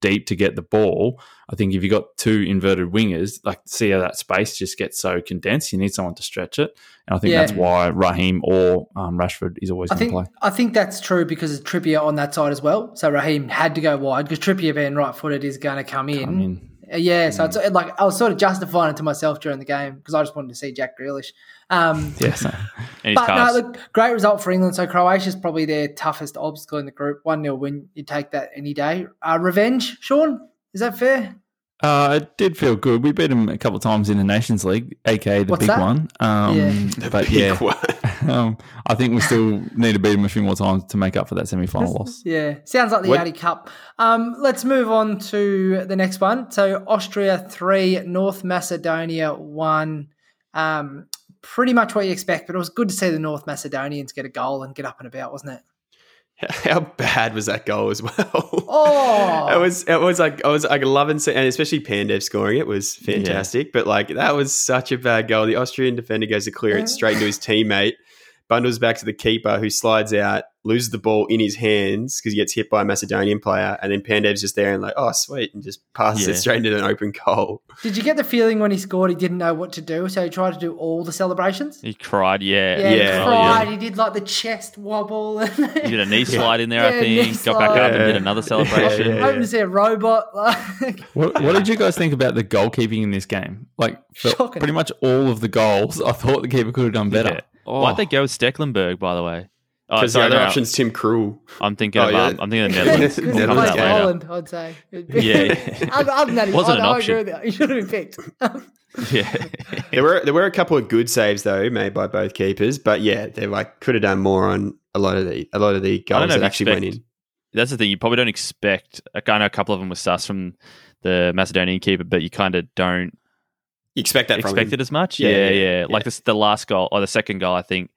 [SPEAKER 5] deep to get the ball, I think if you've got two inverted wingers, like see how that space just gets so condensed, you need someone to stretch it, and I think
[SPEAKER 1] Yeah.
[SPEAKER 5] that's why Raheem or um, Rashford is always going to
[SPEAKER 1] think
[SPEAKER 5] play.
[SPEAKER 1] I think that's true because Trippier on that side as well. So Raheem had to go wide because Trippier being right footed is going to come in.
[SPEAKER 5] I mean,
[SPEAKER 1] Uh, Yeah, so it's like I was sort of justifying it to myself during the game because I just wanted to see Jack Grealish. Um, [LAUGHS]
[SPEAKER 5] yeah, so,
[SPEAKER 4] And
[SPEAKER 1] but no, look, great result for England. So Croatia's probably their toughest obstacle in the group. One 0 win, you take that any day. Uh, revenge, Sean, is that fair?
[SPEAKER 5] Uh, it did feel good. We beat them a couple of times in the Nations League, aka the
[SPEAKER 1] What's
[SPEAKER 5] big
[SPEAKER 1] that?
[SPEAKER 5] one. Um,
[SPEAKER 1] Yeah. [LAUGHS]
[SPEAKER 5] But
[SPEAKER 3] Big
[SPEAKER 5] yeah,
[SPEAKER 3] one. [LAUGHS]
[SPEAKER 5] um, I think we still need to beat them a few more times to make up for that semi final loss.
[SPEAKER 1] Yeah, sounds like the
[SPEAKER 3] What-
[SPEAKER 1] Addy Cup. Um, let's move on to the next one. So Austria three, North Macedonia one. Um, pretty much what you expect, but it was good to see the North Macedonians get a goal and get up and about, wasn't it? [LAUGHS]
[SPEAKER 3] How bad was that goal as well?
[SPEAKER 1] Oh, [LAUGHS]
[SPEAKER 3] it was it was like I was like loving se- and especially Pandev scoring it was fantastic. But like that was such a bad goal. The Austrian defender goes to clear it straight into his teammate, bundles back to the keeper who slides out, loses the ball in his hands because he gets hit by a Macedonian player, and then Pandev's just there and like oh sweet and just passes
[SPEAKER 4] Yeah.
[SPEAKER 3] it straight into an open goal.
[SPEAKER 1] Did you get the feeling when he scored he didn't know what to do, so he tried to do all the celebrations?
[SPEAKER 4] he cried, yeah.
[SPEAKER 1] Yeah,
[SPEAKER 3] Yeah.
[SPEAKER 1] he
[SPEAKER 3] Oh,
[SPEAKER 1] cried. He did like the chest wobble. And
[SPEAKER 4] He did a knee slide in there,
[SPEAKER 1] Yeah,
[SPEAKER 4] I
[SPEAKER 1] knee
[SPEAKER 4] think. Got back
[SPEAKER 1] slide.
[SPEAKER 4] up and did another celebration.
[SPEAKER 3] Yeah, yeah.
[SPEAKER 1] hoping to see a robot. Like, [LAUGHS]
[SPEAKER 5] What, what did you guys think about the goalkeeping in this game? Like, for pretty much all of the goals, I thought the keeper could have done better.
[SPEAKER 4] Yeah.
[SPEAKER 5] Oh.
[SPEAKER 4] Why'd they go with Stekelenburg, by the way? Oh,
[SPEAKER 3] Because
[SPEAKER 4] sorry,
[SPEAKER 3] the other
[SPEAKER 4] no,
[SPEAKER 3] option's Tim Krul.
[SPEAKER 4] I'm thinking
[SPEAKER 3] Oh,
[SPEAKER 4] of
[SPEAKER 3] yeah.
[SPEAKER 4] um, I'm thinking of [LAUGHS]
[SPEAKER 3] Yeah.
[SPEAKER 4] Netherlands.
[SPEAKER 1] because
[SPEAKER 3] Yeah,
[SPEAKER 1] he
[SPEAKER 4] We'll
[SPEAKER 1] plays
[SPEAKER 4] talk
[SPEAKER 3] yeah.
[SPEAKER 4] about that
[SPEAKER 1] Holland, I'd say.
[SPEAKER 4] Yeah.
[SPEAKER 1] other, other than that, he-
[SPEAKER 4] Wasn't
[SPEAKER 1] I,
[SPEAKER 4] an
[SPEAKER 1] I
[SPEAKER 4] option.
[SPEAKER 1] agree [LAUGHS] you. He should have been picked. [LAUGHS]
[SPEAKER 4] Yeah.
[SPEAKER 3] There were there were a couple of good saves though made by both keepers, but yeah, they like could have done more on a lot of the a lot of the goals that
[SPEAKER 4] if
[SPEAKER 3] actually went in.
[SPEAKER 4] That's the thing. You probably don't expect. like, I know a couple of them were sus from the Macedonian keeper, but you kind of don't
[SPEAKER 3] You expect that from
[SPEAKER 4] expect it as much.
[SPEAKER 3] Yeah,
[SPEAKER 4] Yeah,
[SPEAKER 3] yeah,
[SPEAKER 4] yeah.
[SPEAKER 3] yeah.
[SPEAKER 4] Like this, the last goal or the second goal, I think,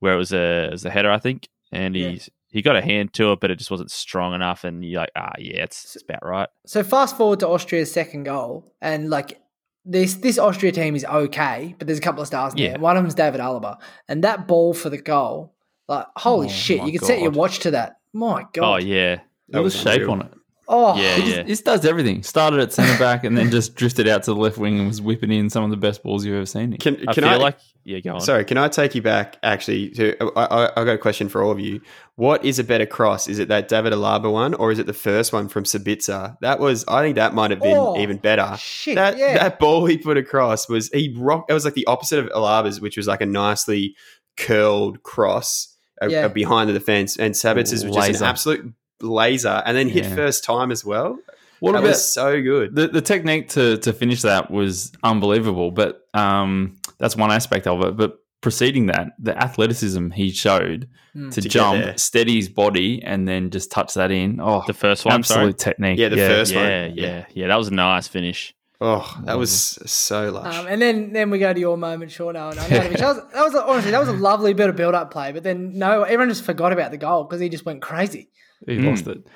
[SPEAKER 4] where it was a it was a header, I think, and
[SPEAKER 1] Yeah.
[SPEAKER 4] he got a hand to it, but it just wasn't strong enough. And you're like, ah, yeah, it's, it's about right.
[SPEAKER 1] So fast forward to Austria's second goal, and like this this Austria team is okay, but there's a couple of stars in
[SPEAKER 4] Yeah.
[SPEAKER 1] there. One of them's David Alaba, and that ball for the goal, like holy
[SPEAKER 5] Oh
[SPEAKER 1] shit, you could set your watch to that. My God.
[SPEAKER 4] Oh yeah,
[SPEAKER 5] There was
[SPEAKER 3] was
[SPEAKER 5] shape on it.
[SPEAKER 1] Oh,
[SPEAKER 4] yeah,
[SPEAKER 5] He just,
[SPEAKER 4] yeah.
[SPEAKER 5] This does everything. Started at centre back and then just drifted out to the left wing and was whipping in some of the best balls you've ever seen. Him.
[SPEAKER 3] Can,
[SPEAKER 4] I
[SPEAKER 3] can
[SPEAKER 4] feel
[SPEAKER 3] I
[SPEAKER 4] like yeah, go on.
[SPEAKER 3] Sorry, can I take you back actually to I, I, I got a question for all of you. What is a better cross? Is it that David Alaba one or is it the first one from Sabitzer? That was I think that might have been
[SPEAKER 1] Oh,
[SPEAKER 3] even better.
[SPEAKER 1] shit,
[SPEAKER 3] That
[SPEAKER 1] yeah.
[SPEAKER 3] that ball he put across was he rock it was like the opposite of Alaba's, which was like a nicely curled cross uh,
[SPEAKER 1] Yeah.
[SPEAKER 3] uh, behind the defense and Sabitzer's was just an absolute laser and then hit
[SPEAKER 5] Yeah.
[SPEAKER 3] first time as well.
[SPEAKER 5] What
[SPEAKER 3] that
[SPEAKER 5] about
[SPEAKER 3] was so good.
[SPEAKER 5] the, the technique to, to finish that was unbelievable, but um, that's one aspect of it. But preceding that, the athleticism he showed
[SPEAKER 1] Mm.
[SPEAKER 5] to,
[SPEAKER 3] To
[SPEAKER 5] jump, steady his body, and then just touch that in. Oh,
[SPEAKER 4] the first one,
[SPEAKER 5] absolute
[SPEAKER 4] sorry.
[SPEAKER 5] technique.
[SPEAKER 3] Yeah, the first one.
[SPEAKER 4] Yeah, yeah, yeah. That was a nice finish.
[SPEAKER 3] Oh, that was so lush.
[SPEAKER 1] Um, and then, then we go to your moment, Sean Owen. That was, that was honestly that was a lovely bit of build-up play, but then no, everyone just forgot about the goal because he just went crazy.
[SPEAKER 5] He
[SPEAKER 4] Mm.
[SPEAKER 5] lost it.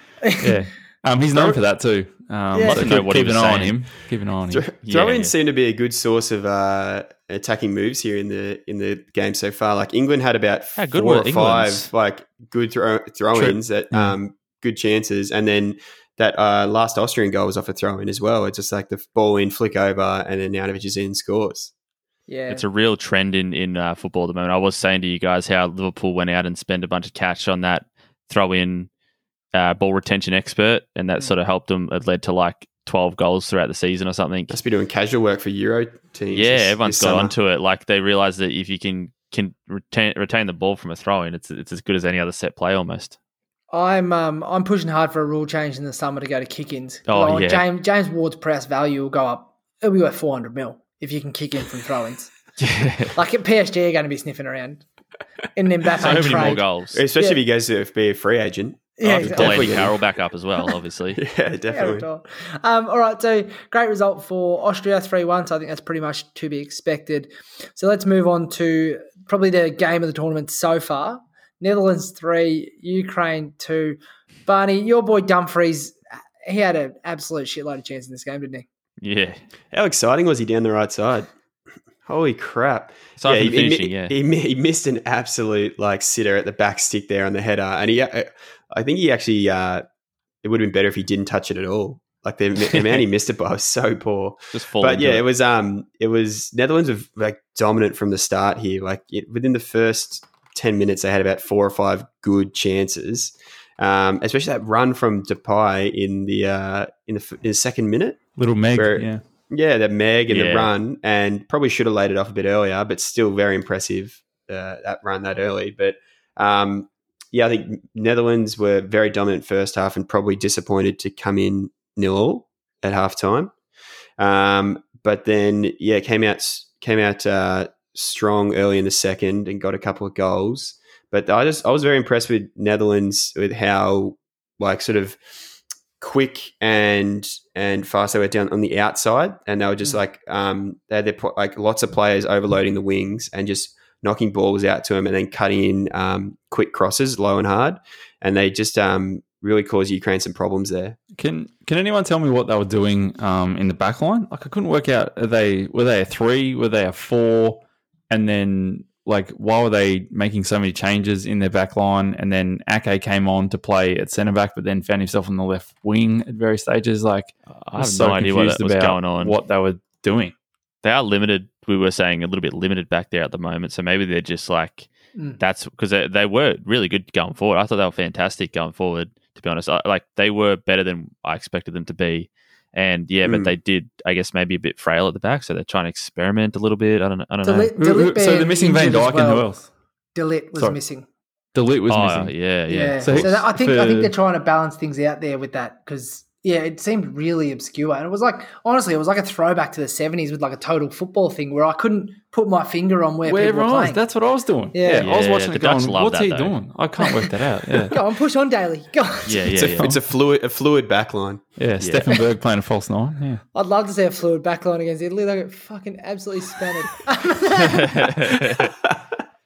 [SPEAKER 5] Yeah. Um, he's known for that too. Um,
[SPEAKER 1] Yeah.
[SPEAKER 5] so keep,
[SPEAKER 4] what
[SPEAKER 5] keep an eye on him. Keep an eye on
[SPEAKER 3] Throw-
[SPEAKER 5] him.
[SPEAKER 3] Throw-ins
[SPEAKER 4] Yeah.
[SPEAKER 3] seem to be a good source of uh, attacking moves here in the in the game so far. Like England had about
[SPEAKER 4] How
[SPEAKER 3] four or
[SPEAKER 4] England's?
[SPEAKER 3] five like good throw throw-ins that
[SPEAKER 5] Yeah.
[SPEAKER 3] um good chances, and then that uh, last Austrian goal was off a throw-in as well. It's just like the ball in, flick over, and then Arnautovic is in, scores.
[SPEAKER 1] Yeah.
[SPEAKER 4] It's a real trend in in uh, football at the moment. I was saying to you guys how Liverpool went out and spent a bunch of cash on that throw in uh, ball retention expert, and that
[SPEAKER 1] Mm.
[SPEAKER 4] sort of helped them. It led to like twelve goals throughout the season or something.
[SPEAKER 3] Must be doing casual work for Euro teams.
[SPEAKER 4] Yeah,
[SPEAKER 3] this-
[SPEAKER 4] everyone's
[SPEAKER 3] this
[SPEAKER 4] got
[SPEAKER 3] summer.
[SPEAKER 4] onto it. Like they realize that if you can can retain retain the ball from a throw in, it's it's as good as any other set play almost.
[SPEAKER 1] I'm um I'm pushing hard for a rule change in the summer to go to kick-ins.
[SPEAKER 4] Oh,
[SPEAKER 1] Like,
[SPEAKER 4] yeah.
[SPEAKER 1] James James Ward-Prowse's value will go up. It'll be worth 400 mil if you can kick in from throw-ins. [LAUGHS] like at PSG are going to be sniffing around in an Mbappe
[SPEAKER 4] so many
[SPEAKER 1] trade.
[SPEAKER 4] more goals.
[SPEAKER 3] Especially
[SPEAKER 1] Yeah.
[SPEAKER 3] if he goes to be a free agent.
[SPEAKER 1] Yeah,
[SPEAKER 4] Oh,
[SPEAKER 1] exactly.
[SPEAKER 3] definitely.
[SPEAKER 4] Delaney Carroll back up as well, obviously. [LAUGHS]
[SPEAKER 3] Yeah,
[SPEAKER 1] Yeah,
[SPEAKER 3] definitely.
[SPEAKER 1] at all. Um, all right, so great result for Austria 3 1. So I think that's pretty much to be expected. So let's move on to probably the game of the tournament so far Netherlands 3, Ukraine 2. Barney, your boy Dumfries, he had an absolute shitload of chance in this game, didn't he?
[SPEAKER 4] Yeah.
[SPEAKER 3] How exciting was he down the right side? Holy crap!
[SPEAKER 4] Aside
[SPEAKER 3] yeah,
[SPEAKER 4] from
[SPEAKER 3] he, he
[SPEAKER 4] finishing,
[SPEAKER 3] mi-
[SPEAKER 4] yeah.
[SPEAKER 3] he, he missed an absolute like sitter at the back stick there on the header, and he, uh, I think he actually, uh, it would have been better if he didn't touch it at all. Like [LAUGHS] the, the amount he missed it by was so poor.
[SPEAKER 4] Just fall
[SPEAKER 3] but yeah,
[SPEAKER 4] it.
[SPEAKER 3] it was um, it was Netherlands were like dominant from the start here. Like it, within the first ten minutes, they had about four or five good chances. Um, especially that run from Depay in the uh, in the, in the second minute.
[SPEAKER 5] Little Meg.
[SPEAKER 3] Where-
[SPEAKER 5] yeah.
[SPEAKER 3] Yeah, the Meg and
[SPEAKER 4] Yeah.
[SPEAKER 3] the run, and probably should have laid it off a bit earlier, but still very impressive uh, that run that early. But um, yeah, I think Netherlands were very dominant first half and probably disappointed to come in nil all at halftime. Um, but then yeah, came out came out uh, strong early in the second and got a couple of goals. But I just I was very impressed with Netherlands with how like sort of quick and and fast they were down on the outside, and they were just
[SPEAKER 1] Mm.
[SPEAKER 3] like um, they had their, like lots of players overloading the wings and just knocking balls out to them, and then cutting in um, quick crosses low and hard, and they just um, really caused Ukraine some problems there.
[SPEAKER 5] Can Can anyone tell me what they were doing um, in the back line? Like I couldn't work out. Are they were they a three? Were they a four? And then like why were they making so many changes in their back line? And then Ake came on to play at centre back, but then found himself on the left wing at various stages. Like
[SPEAKER 4] I
[SPEAKER 5] was
[SPEAKER 4] have no idea what was going on.
[SPEAKER 5] What they were doing.
[SPEAKER 4] They are limited. We were saying a little bit limited back there at the moment, so maybe they're just like
[SPEAKER 1] Mm.
[SPEAKER 4] that's because they, they were really good going forward. I thought they were fantastic going forward. To be honest, I, like they were better than I expected them to be, and yeah, but
[SPEAKER 3] Mm.
[SPEAKER 4] they did, I guess, maybe a bit frail at the back, so they're trying to experiment a little bit. I don't, know. I don't know.
[SPEAKER 1] De Ligt,
[SPEAKER 5] Who- who-
[SPEAKER 1] De Ligt
[SPEAKER 5] so they're missing Van
[SPEAKER 1] injured as
[SPEAKER 5] Dijk and who else?
[SPEAKER 1] De Ligt was
[SPEAKER 5] Sorry.
[SPEAKER 1] missing.
[SPEAKER 5] De Ligt was
[SPEAKER 4] oh
[SPEAKER 5] missing.
[SPEAKER 4] yeah, yeah,
[SPEAKER 1] Yeah.
[SPEAKER 5] So
[SPEAKER 1] So, that, I think I think they're trying to balance things out there with that because yeah, it seemed really obscure, and it was like honestly, it was like a throwback to the seventies with like a total football thing where I couldn't put my finger on where,
[SPEAKER 5] Where
[SPEAKER 1] people were
[SPEAKER 5] everyone was.
[SPEAKER 1] playing.
[SPEAKER 5] That's what I was doing.
[SPEAKER 1] Yeah.
[SPEAKER 5] Yeah, I was
[SPEAKER 4] Yeah,
[SPEAKER 5] watching
[SPEAKER 4] the
[SPEAKER 5] it going,
[SPEAKER 4] Dutch love
[SPEAKER 5] what's
[SPEAKER 4] that,
[SPEAKER 5] he
[SPEAKER 4] though.
[SPEAKER 5] doing? I can't work that out. [LAUGHS] Yeah.
[SPEAKER 1] Go on, push on, Daley. Go on.
[SPEAKER 4] yeah,
[SPEAKER 3] It's,
[SPEAKER 4] yeah,
[SPEAKER 3] a, it's a fluid a fluid back line.
[SPEAKER 5] Yeah, Stefan Berg [LAUGHS] playing a false nine. Yeah.
[SPEAKER 1] I'd love to see a fluid backline against Italy. They get fucking absolutely spanned. [LAUGHS]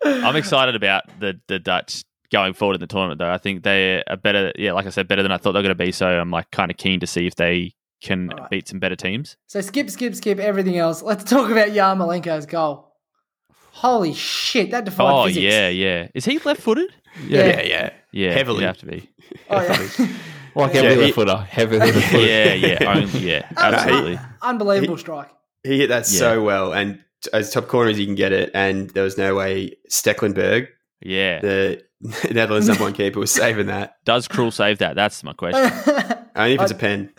[SPEAKER 4] I'm excited about the the Dutch going forward in the tournament, though. I think they are better. Yeah, like I said, better than I thought they were going to be. So I'm like kind of keen to see if they can
[SPEAKER 1] Alright.
[SPEAKER 4] beat some better teams.
[SPEAKER 1] so skip, skip, skip everything else. Let's talk about Yarmolenko's goal. Holy shit, that defied
[SPEAKER 4] Oh
[SPEAKER 1] physics.
[SPEAKER 4] yeah, yeah. Is he left-footed?
[SPEAKER 1] Yeah.
[SPEAKER 3] Yeah, yeah.
[SPEAKER 4] Yeah,
[SPEAKER 3] Heavily.
[SPEAKER 4] he'd have to be.
[SPEAKER 1] Oh, yeah. [LAUGHS]
[SPEAKER 5] Like
[SPEAKER 3] Yeah,
[SPEAKER 5] every
[SPEAKER 3] he-
[SPEAKER 5] left footer. Heavy left footer.
[SPEAKER 4] yeah, [LAUGHS] yeah, only, yeah, [LAUGHS] absolutely.
[SPEAKER 1] Unbelievable strike.
[SPEAKER 3] He hit that
[SPEAKER 4] Yeah.
[SPEAKER 3] so well, and as top corner as you can get it, and there was no way Stekelenburg,
[SPEAKER 4] Yeah.
[SPEAKER 3] the [LAUGHS] Netherlands number one keeper, was saving that.
[SPEAKER 4] Does Krul save that? That's my question. [LAUGHS]
[SPEAKER 3] Only if it's
[SPEAKER 1] I-
[SPEAKER 3] a pen.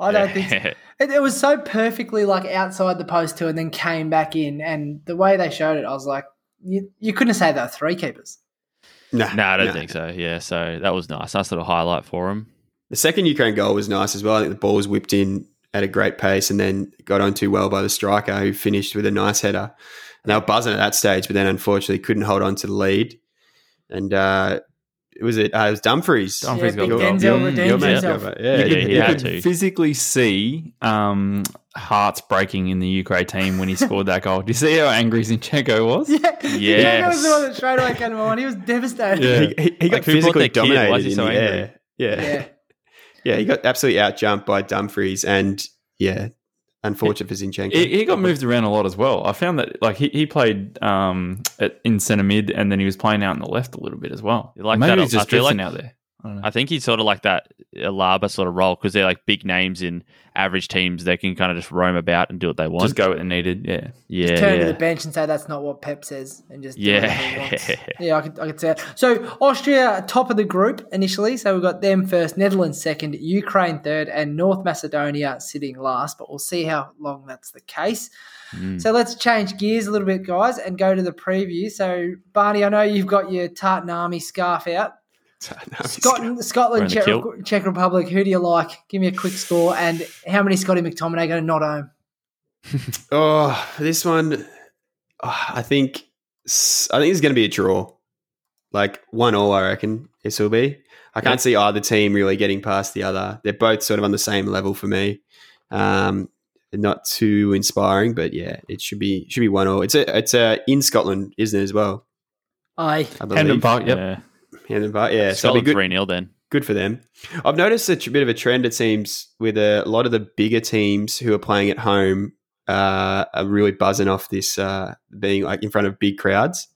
[SPEAKER 1] I don't think so. It, it was so perfectly like outside the post too, and then came back in. And the way they showed it, I was like, you, you couldn't have said there were three keepers.
[SPEAKER 3] No,
[SPEAKER 4] no, I don't think so. Yeah, so that was nice. Nice little highlight for him.
[SPEAKER 3] The second Ukraine goal was nice as well. I think the ball was whipped in at a great pace and then got on too well by the striker who finished with a nice header. And they were buzzing at that stage, but then unfortunately couldn't hold on to the lead. And uh, it was it. Uh, it was Dumfries.
[SPEAKER 5] Dumfries
[SPEAKER 1] yeah,
[SPEAKER 5] got the goal.
[SPEAKER 1] Denzel
[SPEAKER 5] Yeah,
[SPEAKER 1] redeemed
[SPEAKER 3] Your
[SPEAKER 1] himself.
[SPEAKER 3] Yeah,
[SPEAKER 4] You
[SPEAKER 5] You
[SPEAKER 4] Yeah,
[SPEAKER 5] could,
[SPEAKER 4] he
[SPEAKER 5] you
[SPEAKER 4] had
[SPEAKER 5] could
[SPEAKER 4] to.
[SPEAKER 5] physically see um, hearts breaking in the Ukraine team when he scored that goal. Do you see how angry Zinchenko was? [LAUGHS]
[SPEAKER 1] Yeah,
[SPEAKER 4] Yes.
[SPEAKER 1] that was the one that straight away came to mind. He was devastated.
[SPEAKER 5] Yeah.
[SPEAKER 3] He, he, he got
[SPEAKER 4] Like,
[SPEAKER 3] physically
[SPEAKER 4] their kid? Why
[SPEAKER 3] dominated
[SPEAKER 4] is he so angry?
[SPEAKER 3] air. Yeah. yeah. [LAUGHS]
[SPEAKER 1] yeah.
[SPEAKER 3] he got absolutely outjumped by Dumfries. And yeah, unfortunate for Zinchenko.
[SPEAKER 5] He, he got moved around a lot as well. I found that like he, he played um at, in centre mid and then he was playing out in the left a little bit as well.
[SPEAKER 4] You like
[SPEAKER 5] Maybe
[SPEAKER 4] that?
[SPEAKER 5] he's just
[SPEAKER 4] I feel
[SPEAKER 5] drifting
[SPEAKER 4] like-
[SPEAKER 5] out there. I don't know.
[SPEAKER 4] I think he's sort of like that Alaba sort of role because they're like big names in average teams. They can kind of just roam about and do what they want.
[SPEAKER 5] just go when needed. Yeah.
[SPEAKER 4] yeah,
[SPEAKER 1] Turn to the bench and say that's not what Pep says, and just do
[SPEAKER 4] Yeah.
[SPEAKER 1] he wants. [LAUGHS] yeah, I could, I could say that. So Austria top of the group initially, so we've got them first, Netherlands second, Ukraine third, and North Macedonia sitting last. But we'll see how long that's the case.
[SPEAKER 4] Mm.
[SPEAKER 1] So let's change gears a little bit, guys, and go to the preview. So Barney, I know you've got your Tartan Army scarf out. [LAUGHS]
[SPEAKER 3] No,
[SPEAKER 1] Scotland, Scotland, Czech. Czech Republic. Who do you like? Give me a quick score, and how many Scotty McTominay going to not home? [LAUGHS]
[SPEAKER 3] Oh, this one, oh, I think, s- I think it's going to be a draw. Like one all, I reckon this will be. I can't see either team really getting past the other. They're both sort of on the same level for me. Um, not too inspiring, but yeah, it should be should be one all. It's a it's a in Scotland, isn't it as well?
[SPEAKER 1] Aye.
[SPEAKER 3] I believe.
[SPEAKER 5] Hampden Park, yep.
[SPEAKER 4] yeah.
[SPEAKER 3] Hampden Park, yeah. So it'll be good.
[SPEAKER 4] three 0 then.
[SPEAKER 3] good for them. I've noticed a bit of a trend, it seems, with a lot of the bigger teams who are playing at home uh, are really buzzing off this uh, being like in front of big crowds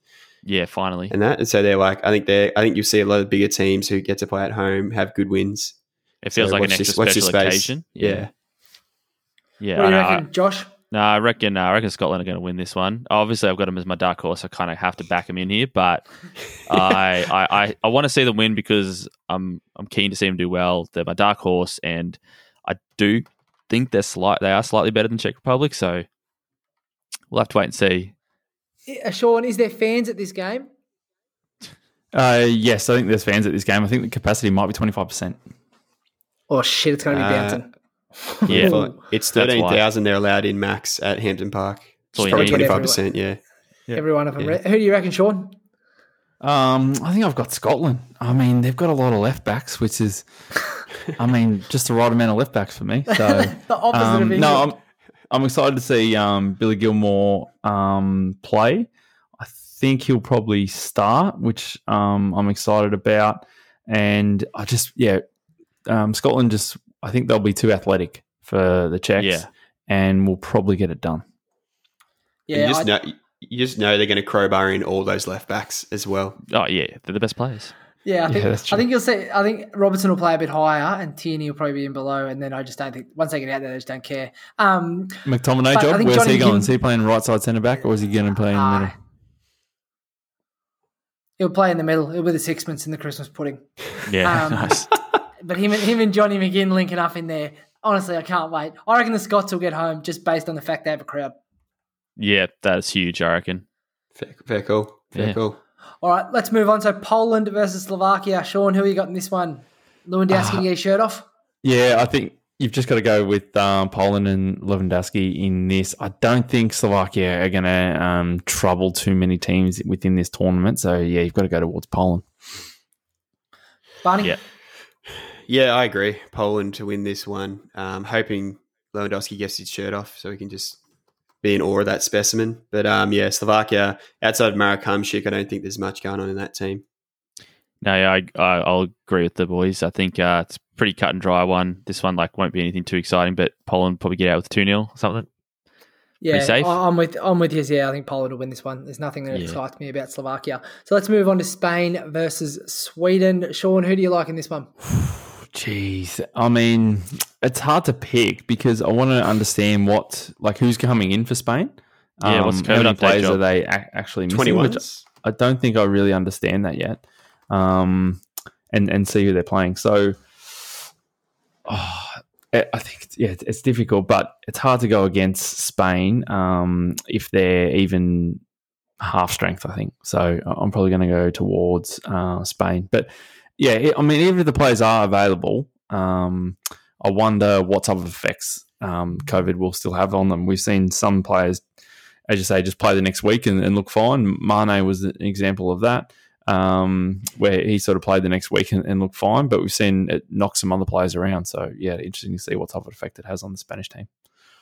[SPEAKER 4] Yeah, finally.
[SPEAKER 3] and that. And so they're like, I think they're, I think you'll see a lot of bigger teams who get to play at home have good wins.
[SPEAKER 4] It feels
[SPEAKER 3] So
[SPEAKER 4] like an
[SPEAKER 3] watch
[SPEAKER 4] extra
[SPEAKER 3] this-
[SPEAKER 4] special occasion.
[SPEAKER 3] Yeah.
[SPEAKER 4] Yeah,
[SPEAKER 1] What do you
[SPEAKER 4] I, know.
[SPEAKER 1] reckon, Josh?
[SPEAKER 4] No, I reckon. Uh, I reckon Scotland are going to win this one. Obviously, I've got them as my dark horse. I kind of have to back them in here, but [LAUGHS] I, I, I, I want to see them win because I'm, I'm keen to see them do well. They're my dark horse, and I do think they're slight. They are slightly better than Czech Republic, so we'll have to wait and see.
[SPEAKER 1] Uh, Sean, is there fans at this game?
[SPEAKER 5] Uh, yes, I think there's fans at this game. I think the capacity might be 25%.
[SPEAKER 1] Oh shit, it's going to be
[SPEAKER 3] Uh,
[SPEAKER 1] bouncing.
[SPEAKER 4] Yeah. [LAUGHS]
[SPEAKER 3] Well, [LAUGHS] it's
[SPEAKER 4] That's
[SPEAKER 3] thirteen
[SPEAKER 4] why.
[SPEAKER 3] thousand they're allowed in max at Hampden Park.
[SPEAKER 4] all you
[SPEAKER 3] Probably twenty five percent. Yeah.
[SPEAKER 5] Yeah.
[SPEAKER 1] Every one of them.
[SPEAKER 3] Yeah.
[SPEAKER 1] Who do you reckon, Sean?
[SPEAKER 5] Um, I think I've got Scotland. I mean, they've got a lot of left backs, which is, I mean, just the right amount of left backs for me. So [LAUGHS]
[SPEAKER 1] The opposite of
[SPEAKER 5] um,
[SPEAKER 1] England.
[SPEAKER 5] no, I'm I'm excited to see um, Billy Gilmour um, play. I think he'll probably start, which um, I'm excited about. And I just yeah, um, Scotland just I think they'll be too athletic for the Czechs,
[SPEAKER 4] Yeah.
[SPEAKER 5] and we'll probably get it done.
[SPEAKER 1] yeah,
[SPEAKER 3] you just know you just know they're going to crowbar in all those left backs as well.
[SPEAKER 4] Oh yeah, they're the best players.
[SPEAKER 1] yeah, I think
[SPEAKER 5] Yeah,
[SPEAKER 1] I think you'll see. I think Robertson will play a bit higher, and Tierney will probably be in below. And then I just don't think once they get out there, they just don't care. Um,
[SPEAKER 5] McTominay
[SPEAKER 1] But
[SPEAKER 5] job. Where's
[SPEAKER 1] Johnny
[SPEAKER 5] he going?
[SPEAKER 1] King-
[SPEAKER 5] Is he playing right side centre back, or is he going to play in the middle?
[SPEAKER 1] he'll play in the middle. He'll be the sixpence in the Christmas pudding.
[SPEAKER 4] Yeah,
[SPEAKER 1] Um, [LAUGHS]
[SPEAKER 4] nice.
[SPEAKER 1] But him and him and Johnny McGinn linking up in there. Honestly, I can't wait. I reckon the Scots will get home just based on the fact they have a crowd.
[SPEAKER 4] Yeah, that's huge. I reckon.
[SPEAKER 3] Fair, fair call. Fair
[SPEAKER 4] Yeah.
[SPEAKER 3] call.
[SPEAKER 1] All right, let's move on. So Poland versus Slovakia. Sean, who are you got in this one? Lewandowski,
[SPEAKER 5] Uh,
[SPEAKER 1] get his shirt off.
[SPEAKER 5] Yeah, I think you've just got to go with um, Poland and Lewandowski in this. I don't think Slovakia are going to um, trouble too many teams within this tournament. So yeah, you've got to go towards Poland.
[SPEAKER 1] Barney?
[SPEAKER 4] Yeah.
[SPEAKER 3] Yeah, I agree. Poland to win this one. Um, hoping Lewandowski gets his shirt off so he can just be in awe of that specimen. But um, yeah, Slovakia outside of Marek Hamšík, I don't think there's much going on in that team.
[SPEAKER 4] No, yeah, I, I I'll agree with the boys. I think uh, it's pretty cut and dry one. This one like won't be anything too exciting, but Poland probably get out with two 0 or something.
[SPEAKER 1] Yeah,
[SPEAKER 4] safe?
[SPEAKER 1] I- I'm with I'm with you. Yeah, I think Poland will win this one. There's nothing that
[SPEAKER 4] Yeah.
[SPEAKER 1] excites me about Slovakia. So let's move on to Spain versus Sweden. Sean, who do you like in this one? [SIGHS] [SIGHS] [SIGHS]
[SPEAKER 5] Jeez, I mean, it's hard to pick because I want to understand what like who's coming in for Spain. Um,
[SPEAKER 4] Yeah, what's the
[SPEAKER 5] how many players are they a- actually missing?
[SPEAKER 3] Twenty
[SPEAKER 5] which
[SPEAKER 3] ones.
[SPEAKER 5] I don't think I really understand that yet. Um, and and see who they're playing. So, oh, I think yeah, it's- it's difficult, but it's hard to go against Spain um, if they're even half strength. I think so. I'm probably going to go towards uh, Spain, but yeah, I mean, even if the players are available, um, I wonder what type of effects um, COVID will still have on them. We've seen some players, as you say, just play the next week and, and look fine. Mane was an example of that, um, where he sort of played the next week and, and looked fine, but we've seen it knock some other players around. So, yeah, interesting to see what type of effect it has on the Spanish team.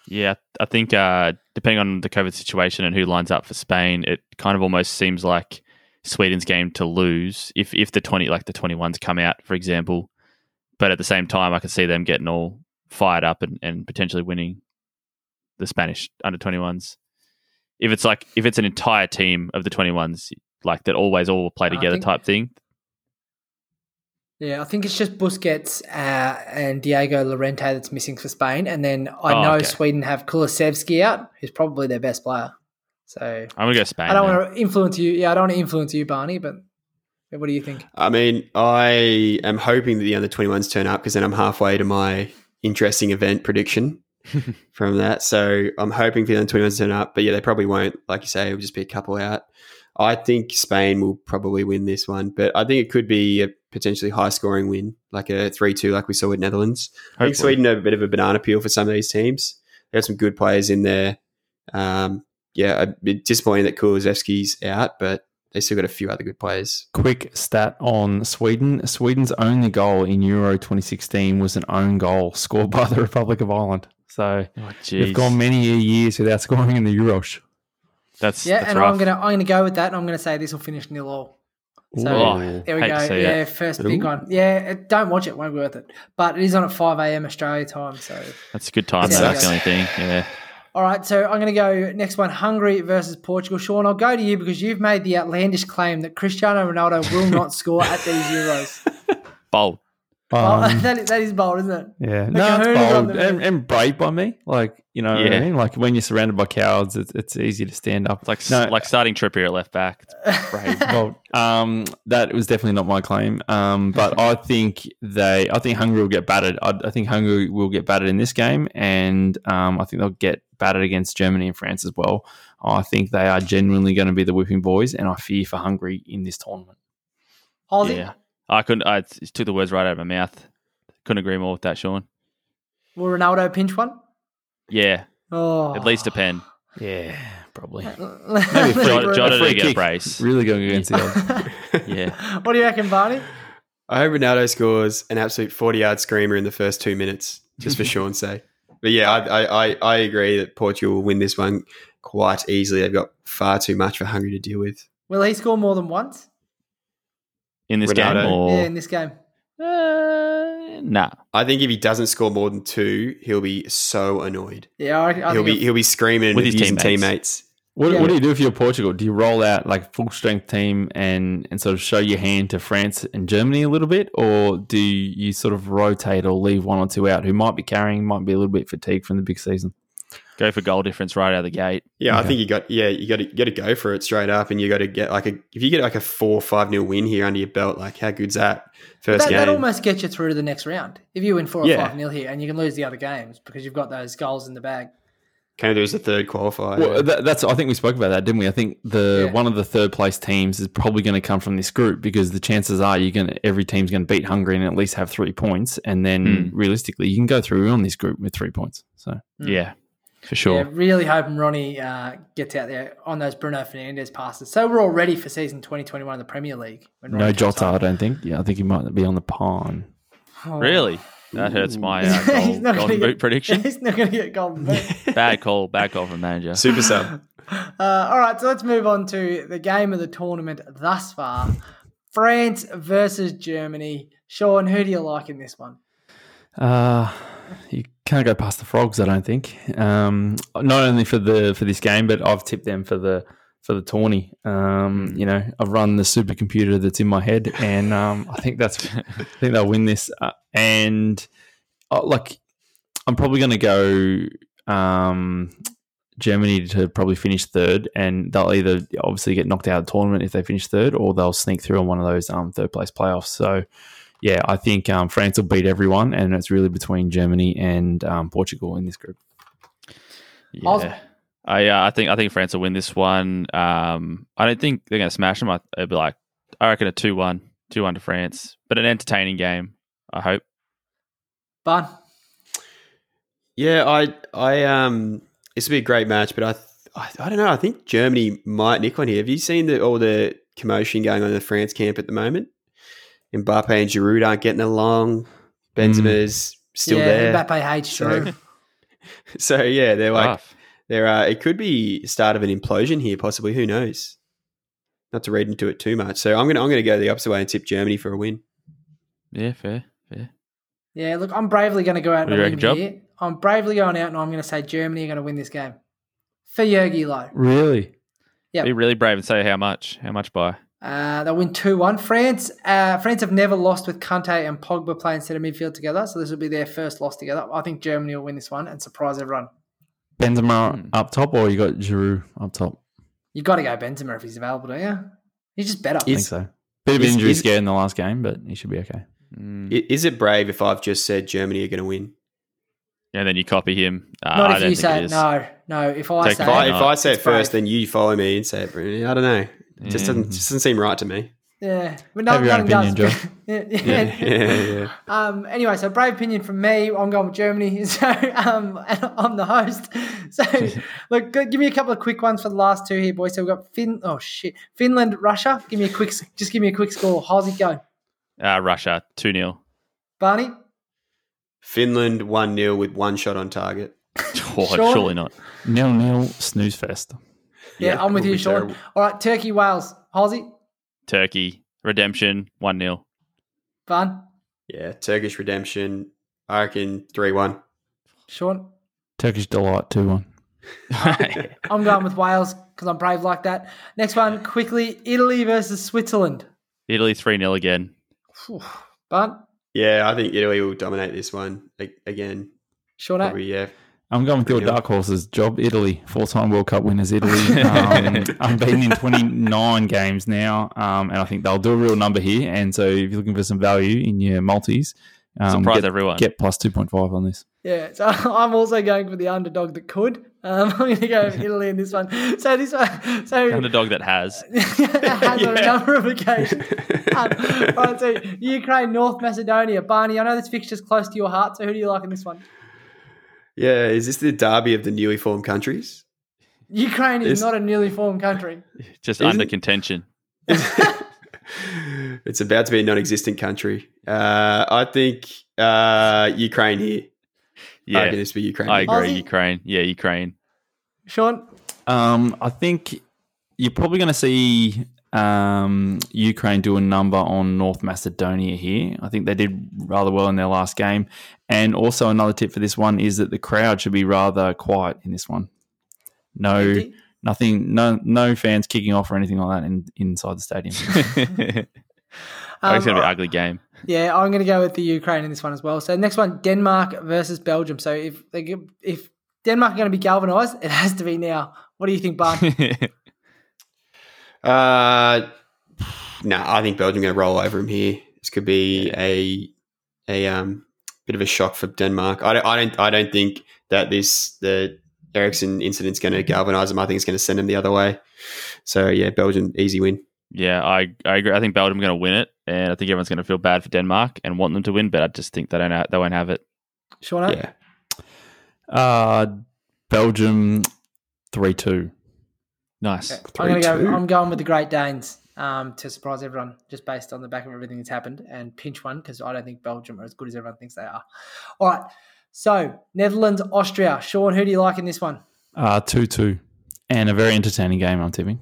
[SPEAKER 4] Yeah, I think uh, depending on the COVID situation and who lines up for Spain, it kind of almost seems like Sweden's game to lose if if the twenty like the twenty ones come out, for example. But at the same time, I can see them getting all fired up and, and potentially winning. the Spanish under twenty ones. If it's like if it's an entire team of the twenty ones, like that always all play together
[SPEAKER 1] think-
[SPEAKER 4] type thing.
[SPEAKER 1] Yeah, I think it's just Busquets uh, and Diego Llorente that's missing for Spain, and then I
[SPEAKER 4] Oh,
[SPEAKER 1] know
[SPEAKER 4] okay.
[SPEAKER 1] Sweden have Kulusevski out, who's probably their best player. So
[SPEAKER 4] I'm gonna go Spain.
[SPEAKER 1] I don't want to influence you. Yeah, I don't want to influence you, Barney. But what do you think?
[SPEAKER 3] I mean, I am hoping that the under 21s turn up because then I'm halfway to my interesting event prediction [LAUGHS] from that. So I'm hoping for the under 21s to turn up. But yeah, they probably won't. Like you say, it'll just be a couple out. I think Spain will probably win this one, but I think it could be a potentially high scoring win, like a 3 2, like we saw with Netherlands. I think Sweden have a bit of a banana peel for some of these teams. They have some good players in there. Um, yeah, a bit disappointing that Kulusevski's out, but they still got a few other good players.
[SPEAKER 5] Quick stat on Sweden. Sweden's only goal in Euro 2016 was an own goal scored by the [LAUGHS] Republic of Ireland. So
[SPEAKER 4] Oh,
[SPEAKER 5] we've
[SPEAKER 4] jeez.
[SPEAKER 5] gone many years without scoring in the Euros.
[SPEAKER 4] That's
[SPEAKER 1] Yeah,
[SPEAKER 4] that's
[SPEAKER 1] and
[SPEAKER 4] rough.
[SPEAKER 1] I'm gonna I'm gonna go with that. and I'm gonna say this will finish nil all. So
[SPEAKER 4] Oh,
[SPEAKER 1] there we go. Yeah,
[SPEAKER 4] it.
[SPEAKER 1] first big one. Yeah, don't watch it; won't be worth it. But it is on at five a.m. Australia time. So
[SPEAKER 4] That's a good time. That's the only thing. Yeah.
[SPEAKER 1] All right, so I'm going to go next one Hungary versus Portugal. Sean, I'll go to you because you've made the outlandish claim that Cristiano Ronaldo will not [LAUGHS] score at these Euros.
[SPEAKER 4] Bold.
[SPEAKER 1] Oh,
[SPEAKER 5] Um, [LAUGHS]
[SPEAKER 1] that, is, that is bold, isn't it?
[SPEAKER 5] Yeah,
[SPEAKER 1] Like
[SPEAKER 5] no, it's bold and, and brave by me. Like you know, what I
[SPEAKER 4] Yeah.
[SPEAKER 5] mean, like when you're surrounded by cowards, it's, it's easy to stand up.
[SPEAKER 4] Like
[SPEAKER 5] No.
[SPEAKER 4] like starting Trippier at left back. It's brave. [LAUGHS]
[SPEAKER 5] well, um, that was definitely not my claim. Um, but I think they, I think Hungary will get battered. I, I think Hungary will get battered in this game, and um, I think they'll get battered against Germany and France as well. I think they are genuinely going to be the whipping boys, and I fear for Hungary in this tournament.
[SPEAKER 1] Aussie?
[SPEAKER 4] yeah. I couldn't. I it took the words right out of my mouth. Couldn't agree more with that, Sean.
[SPEAKER 1] Will Ronaldo pinch one?
[SPEAKER 4] Yeah,
[SPEAKER 1] Oh,
[SPEAKER 4] at least a pen.
[SPEAKER 5] Yeah, probably. [LAUGHS]
[SPEAKER 1] Maybe
[SPEAKER 4] Jota, Jota
[SPEAKER 5] a free
[SPEAKER 4] get a
[SPEAKER 5] kick.
[SPEAKER 4] brace.
[SPEAKER 5] Really going against the odds. [LAUGHS]
[SPEAKER 4] Yeah.
[SPEAKER 1] What do you reckon, Barney?
[SPEAKER 3] I hope Ronaldo scores an absolute 40 yard screamer in the first two minutes, just for [LAUGHS] Sean's sake. But yeah, I, I, I, I agree that Portugal will win this one quite easily. They've got far too much for Hungary to deal with.
[SPEAKER 1] Will he score more than once?
[SPEAKER 4] In this game, or
[SPEAKER 1] Yeah, in this game.
[SPEAKER 4] uh, nah.
[SPEAKER 3] I think if he doesn't score more than two, he'll be so annoyed.
[SPEAKER 1] Yeah, I, I
[SPEAKER 3] he'll
[SPEAKER 1] think
[SPEAKER 3] be he'll be screaming
[SPEAKER 4] With his teammates.
[SPEAKER 3] teammates.
[SPEAKER 5] What,
[SPEAKER 1] Yeah.
[SPEAKER 5] what do you do if you're Portugal? Do you roll out like full strength team and, and sort of show your hand to France and Germany a little bit, or do you sort of rotate or leave one or two out who might be carrying, might be a little bit fatigued from the big season?
[SPEAKER 4] Go for goal difference right out of the gate.
[SPEAKER 3] Yeah, I think you got yeah you got to got to go for it straight up, and you got to get like a if you get like a four five nil win here under your belt, like how good's that first
[SPEAKER 1] that,
[SPEAKER 3] game?
[SPEAKER 1] that almost gets you through to the next round. If you win four or
[SPEAKER 3] Yeah.
[SPEAKER 1] five nil here, and you can lose the other games because you've got those goals in the bag.
[SPEAKER 3] Can do as the third qualifier.
[SPEAKER 5] Well, that, that's I think we spoke about that, didn't we? I think the
[SPEAKER 1] Yeah.
[SPEAKER 5] one of the third place teams is probably going to come from this group because the chances are you're going to every team's going to beat Hungary and at least have three points, and then realistically you can go through on this group with three points. So
[SPEAKER 4] Yeah, for sure.
[SPEAKER 1] Yeah, really hoping Ronnie uh, gets out there on those Bruno Fernandes passes. So we're all ready for season 2021 of the Premier League. when
[SPEAKER 5] no
[SPEAKER 1] Ronnie comes
[SPEAKER 5] Jota, I don't think. Yeah, I think he might be on the pawn.
[SPEAKER 1] Oh.
[SPEAKER 4] Really? That hurts my [LAUGHS] uh,
[SPEAKER 1] He's
[SPEAKER 4] goal,
[SPEAKER 1] not gonna get-
[SPEAKER 4] boot prediction. [LAUGHS]
[SPEAKER 1] He's not going to get golden boot. [LAUGHS]
[SPEAKER 4] bad call. Bad call from manager.
[SPEAKER 3] Super sub.
[SPEAKER 1] Uh, all right, so let's move on to the game of the tournament thus far France versus Germany. Sean, who do you like in this one?
[SPEAKER 5] Uh, you can't go past the frogs, I don't think. Um, not only for the for this game, but I've tipped them for the for the Tawny. Um, you know, I've run the supercomputer that's in my head, and um, I think that's I think they'll win this. Uh, and uh, like, I'm probably going to go um, Germany to probably finish third, and they'll either obviously get knocked out of the tournament if they finish third, or they'll sneak through on one of those um, third place playoffs. So yeah, I think um, France will beat everyone, and it's really between Germany and um, Portugal in this group.
[SPEAKER 4] Yeah. I uh, I think I think France will win this one. Um, I don't think they're going to smash them. I, it'll be like I reckon a 2-1, 2-1 to France, but an entertaining game. I hope.
[SPEAKER 1] Bun.
[SPEAKER 3] Yeah, I, I, um, this will be a great match, but I, I, I don't know. I think Germany might nick one here. Have you seen the, all the commotion going on in the France camp at the moment? Mbappe and Giroud aren't getting along. Benzema's still
[SPEAKER 1] yeah,
[SPEAKER 3] there.
[SPEAKER 1] Mbappe hates
[SPEAKER 3] So-
[SPEAKER 1] Giroud. [LAUGHS]
[SPEAKER 3] So yeah, they're like,
[SPEAKER 4] Tough.
[SPEAKER 3] There. are it could be start of an implosion here, possibly. Who knows? Not to read into it too much. So I'm gonna, I'm gonna go the opposite way and tip Germany for a win.
[SPEAKER 4] Yeah, fair, fair.
[SPEAKER 1] Yeah, look, I'm bravely going to go out
[SPEAKER 4] What
[SPEAKER 1] on
[SPEAKER 4] do
[SPEAKER 1] a
[SPEAKER 4] you
[SPEAKER 1] limb
[SPEAKER 4] reckon, Job?
[SPEAKER 1] here. I'm bravely going out and I'm going to say Germany are going to win this game. For Jogi Löw.
[SPEAKER 5] Really?
[SPEAKER 1] Yeah.
[SPEAKER 4] Be really brave and say how much. How much by?
[SPEAKER 1] Uh, they'll win 2 1. France uh, France have never lost with Kante and Pogba playing centre midfield together, so this will be their first loss together. I think Germany will win this one and surprise everyone.
[SPEAKER 5] Benzema
[SPEAKER 4] Hmm.
[SPEAKER 5] up top, or you got Giroud up top?
[SPEAKER 1] You've got to go Benzema if he's available, don't you? He's just better.
[SPEAKER 5] I think
[SPEAKER 3] Is-
[SPEAKER 5] so. Bit of
[SPEAKER 3] is-
[SPEAKER 5] injury
[SPEAKER 3] is-
[SPEAKER 5] scare in the last game, but he should be okay.
[SPEAKER 4] Mm.
[SPEAKER 3] Is it brave if I've just said Germany are going to win?
[SPEAKER 4] And then you copy him. Uh,
[SPEAKER 1] Not
[SPEAKER 4] I
[SPEAKER 1] if
[SPEAKER 4] don't
[SPEAKER 1] you say
[SPEAKER 4] it
[SPEAKER 1] it.
[SPEAKER 4] is.
[SPEAKER 1] No, no. If I
[SPEAKER 4] Take
[SPEAKER 1] say
[SPEAKER 3] If I,
[SPEAKER 1] it,
[SPEAKER 3] if. I say it
[SPEAKER 1] It's brave.
[SPEAKER 3] first, then you follow me and say it. Bruni. I don't know. It just
[SPEAKER 4] Yeah.
[SPEAKER 3] doesn't, just doesn't seem right to me.
[SPEAKER 1] Yeah, but
[SPEAKER 5] Have
[SPEAKER 1] no,
[SPEAKER 5] your own opinion,
[SPEAKER 1] does.
[SPEAKER 5] Joe. [LAUGHS]
[SPEAKER 1] yeah,
[SPEAKER 3] Yeah,
[SPEAKER 1] yeah. [LAUGHS]
[SPEAKER 3] yeah, yeah.
[SPEAKER 1] Um, anyway, so brave opinion from me. I'm going with Germany. [LAUGHS] So um, and I'm the host. So look, give me a couple of quick ones for the last two here, boys. So we've got Fin. Oh shit, Finland, Russia. Give me a quick. Just give me a quick score. How's it going,
[SPEAKER 4] Uh, Russia, 2 0.
[SPEAKER 1] Barney?
[SPEAKER 3] Finland 1 0 with one shot on target.
[SPEAKER 4] Oh, surely not.
[SPEAKER 5] Nil nil snooze fest.
[SPEAKER 1] Yeah,
[SPEAKER 3] Yeah,
[SPEAKER 1] I'm with you,
[SPEAKER 3] be
[SPEAKER 1] Sean.
[SPEAKER 3] terrible.
[SPEAKER 1] All right, Turkey, Wales. How's it?
[SPEAKER 4] Turkey, redemption, 1 0.
[SPEAKER 1] Fun.
[SPEAKER 3] Yeah, Turkish redemption. I reckon 3 1.
[SPEAKER 1] Sean.
[SPEAKER 5] Turkish delight two one.
[SPEAKER 1] Ah, [LAUGHS] I'm going with Wales because I'm brave like that. Next one, quickly. Italy versus Switzerland.
[SPEAKER 4] Italy, 3 0 again.
[SPEAKER 1] Phew. Bun.
[SPEAKER 3] Yeah, I think Italy will dominate this one again.
[SPEAKER 1] Sean. Eh?
[SPEAKER 3] Probably, yeah.
[SPEAKER 5] I'm going with your
[SPEAKER 3] Brilliant.
[SPEAKER 5] dark horses. Job Italy, four-time World Cup winners. Italy, [LAUGHS] um, unbeaten in 29 games now, um, and I think they'll do a real number here. And so, if you're looking for some value in your multis, um,
[SPEAKER 4] Surprise
[SPEAKER 5] get,
[SPEAKER 4] everyone.
[SPEAKER 5] get plus 2.5 on this.
[SPEAKER 1] Yeah, so [LAUGHS] I'm also going for the underdog that could. Um, [LAUGHS] I'm going to go with Italy in this one. So this one, so
[SPEAKER 4] Underdog that has.
[SPEAKER 1] that has on a number of occasions. Um, all right, so Ukraine, North Macedonia, Barney. I know this fixture's close to your heart. So who do you like in this one?
[SPEAKER 3] Yeah, is this the derby of the newly formed countries?
[SPEAKER 1] Ukraine is
[SPEAKER 3] Is-
[SPEAKER 1] not a newly formed country. [LAUGHS]
[SPEAKER 4] Just
[SPEAKER 3] Isn't-
[SPEAKER 4] under contention. [LAUGHS]
[SPEAKER 3] it's about to be a non-existent country. Uh, I think uh, Ukraine here. [LAUGHS]
[SPEAKER 4] Yeah,
[SPEAKER 3] reckon this be Ukraine.
[SPEAKER 4] I agree.
[SPEAKER 1] Aussie?
[SPEAKER 4] Ukraine. Yeah, Ukraine.
[SPEAKER 1] Sean,
[SPEAKER 5] Um, I think you're probably going to see um, Ukraine do a number on North Macedonia here. I think they did rather well in their last game. And also, another tip for this one is that the crowd should be rather quiet in this one. No,
[SPEAKER 1] Empty?
[SPEAKER 5] nothing, no, no fans kicking off or anything like that in, inside the stadium. [LAUGHS]
[SPEAKER 4] it's
[SPEAKER 1] Um,
[SPEAKER 4] going to be an ugly game.
[SPEAKER 1] Yeah, I'm going to go with the Ukraine in this one as well. So next one, Denmark versus Belgium. So if they if Denmark are going to be galvanised, it has to be now. What do you think, Barn? [LAUGHS]
[SPEAKER 3] Uh, no, I think Belgium going to roll over him here. This could be a a um bit of a shock for Denmark. I don't, I don't, I don't think that this the Eriksen incident's going to galvanise them. I think it's going to send them the other way. So yeah, Belgium easy win.
[SPEAKER 4] yeah, I, I agree. I think Belgium are going to win it, and I think everyone's going to feel bad for Denmark and want them to win, but I just think they don't. Have, they won't have it.
[SPEAKER 1] Sean?
[SPEAKER 3] Yeah,
[SPEAKER 5] uh, Belgium, 3 2.
[SPEAKER 4] Nice.
[SPEAKER 1] I'm going go. I'm going with the Great Danes um, to surprise everyone, just based on the back of everything that's happened, and pinch one because I don't think Belgium are as good as everyone thinks they are. All right. So Netherlands, Austria. Sean, who do you like in this one?
[SPEAKER 5] Uh, 2 2. And a very entertaining game, I'm tipping.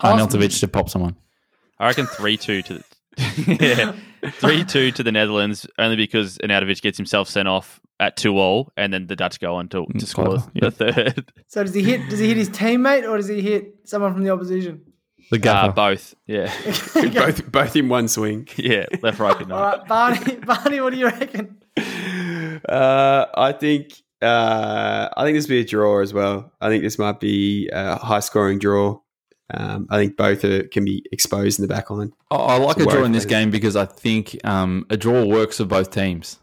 [SPEAKER 1] Awesome.
[SPEAKER 5] Arnautovic to pop someone.
[SPEAKER 4] I reckon three two to the [LAUGHS] [LAUGHS] yeah, three two to the Netherlands only because Arnautovic gets himself sent off at two all, and then the Dutch go on to, to
[SPEAKER 5] Mm,
[SPEAKER 4] score
[SPEAKER 5] clever,
[SPEAKER 4] the third. [LAUGHS]
[SPEAKER 1] So does he hit? Does he hit his teammate or does he hit someone from the opposition?
[SPEAKER 5] The
[SPEAKER 4] Uh, both, yeah, [LAUGHS] [LAUGHS]
[SPEAKER 3] both both in one swing.
[SPEAKER 4] yeah, left, right, good
[SPEAKER 1] All
[SPEAKER 4] night.
[SPEAKER 1] right, Barney. Barney, what do you reckon?
[SPEAKER 3] Uh, I think uh, I think this will be a draw as well. I think this might be a high scoring draw. Um, I think both are, can be exposed in the back line.
[SPEAKER 5] I, I like
[SPEAKER 3] It's a
[SPEAKER 5] a draw in this game because I think um, a draw works for both teams,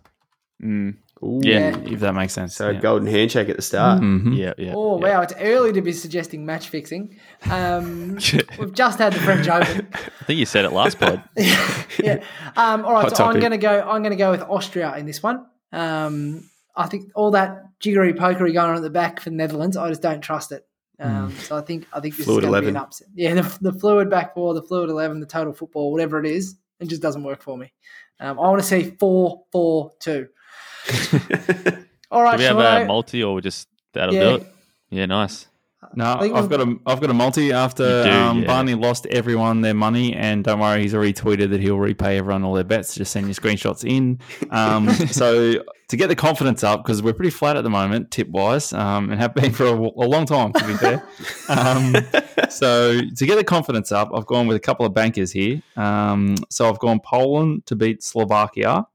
[SPEAKER 4] Mm,
[SPEAKER 3] Ooh.
[SPEAKER 4] Yeah.
[SPEAKER 5] if that makes sense.
[SPEAKER 3] So
[SPEAKER 5] yeah.
[SPEAKER 3] golden handshake at the start.
[SPEAKER 5] Mhm.
[SPEAKER 4] yeah, yeah.
[SPEAKER 1] Oh
[SPEAKER 4] yeah.
[SPEAKER 1] wow, it's early to be suggesting match fixing. Um, [LAUGHS] we've just had the French Open.
[SPEAKER 4] I think you said it last pod. [LAUGHS]
[SPEAKER 1] yeah. Um, all right,
[SPEAKER 3] Hot
[SPEAKER 1] so I'm going to go. I'm going to go with Austria in this one. Um, I think all that jiggery pokery going on at the back for the Netherlands, I just don't trust it. Um, So I think I think this
[SPEAKER 3] Fluid
[SPEAKER 1] is going to be an upset. Yeah, the, the fluid back four, the fluid eleven, the total football, whatever it is, it just doesn't work for me. Um, I want to see four, four, two. [LAUGHS] All right,
[SPEAKER 4] Do we have
[SPEAKER 1] Sean,
[SPEAKER 4] a multi or just that'll
[SPEAKER 1] Yeah.
[SPEAKER 4] do it? Yeah, nice.
[SPEAKER 5] No,
[SPEAKER 1] I think
[SPEAKER 5] I've got a I've got a multi after
[SPEAKER 4] do,
[SPEAKER 5] um,
[SPEAKER 4] yeah.
[SPEAKER 5] Barney lost everyone their money, and don't worry, he's already tweeted that he'll repay everyone all their bets. Just send your screenshots in. Um, [LAUGHS] so to get the confidence up because we're pretty flat at the moment, tip wise, um, and have been [LAUGHS] for a, a long time, to be fair. Um, so to get the confidence up, I've gone with a couple of bankers here. Um, so I've gone Poland to beat Slovakia,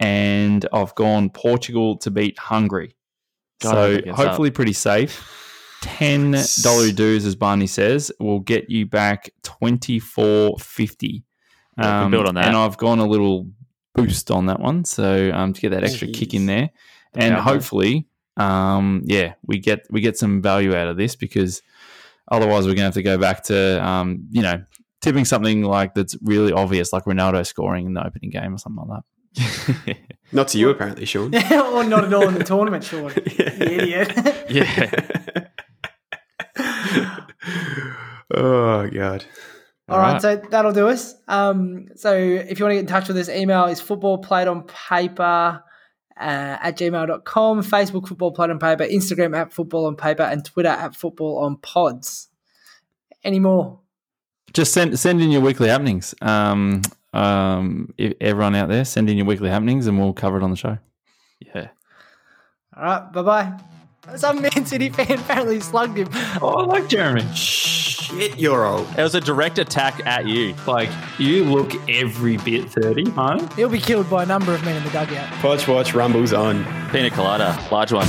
[SPEAKER 5] and I've gone Portugal to beat Hungary.
[SPEAKER 4] God,
[SPEAKER 5] so hopefully pretty safe. Ten dollar dues, as Barney says, will get you back twenty four fifty.
[SPEAKER 4] Can build on that.
[SPEAKER 5] Um, And I've gone a little boost on that one, so um, to get that extra kick in there, and hopefully, um, yeah, we get we get some value out of this because otherwise we're going to have to go back to um, you know tipping something like that's really obvious, like Ronaldo scoring in the opening game or something like that.
[SPEAKER 3] Not to you, apparently, Sean. [LAUGHS]
[SPEAKER 1] or not at all in the tournament, Sean. [LAUGHS] You idiot. [LAUGHS]
[SPEAKER 4] yeah.
[SPEAKER 3] oh god.
[SPEAKER 1] All right, so that'll do us. Um, so if you want to get in touch with us, email is football played on paper uh, at gmail.com, Facebook football played on paper, Instagram at football on paper, and Twitter at football on pods. Any more?
[SPEAKER 5] Just send send in your weekly happenings. Um, um, if everyone out there, send in your weekly happenings, and we'll cover it on the show.
[SPEAKER 4] Yeah.
[SPEAKER 1] All right, bye bye. Some Man City fan apparently slugged him.
[SPEAKER 2] Oh, I like Jeremy.
[SPEAKER 3] Shit, you're old.
[SPEAKER 4] It was a direct attack at you.
[SPEAKER 2] Like, you look every bit 30, huh?
[SPEAKER 1] He'll be killed by a number of men in the dugout.
[SPEAKER 3] Watch, watch, rumbles on.
[SPEAKER 4] Pina colada, large one.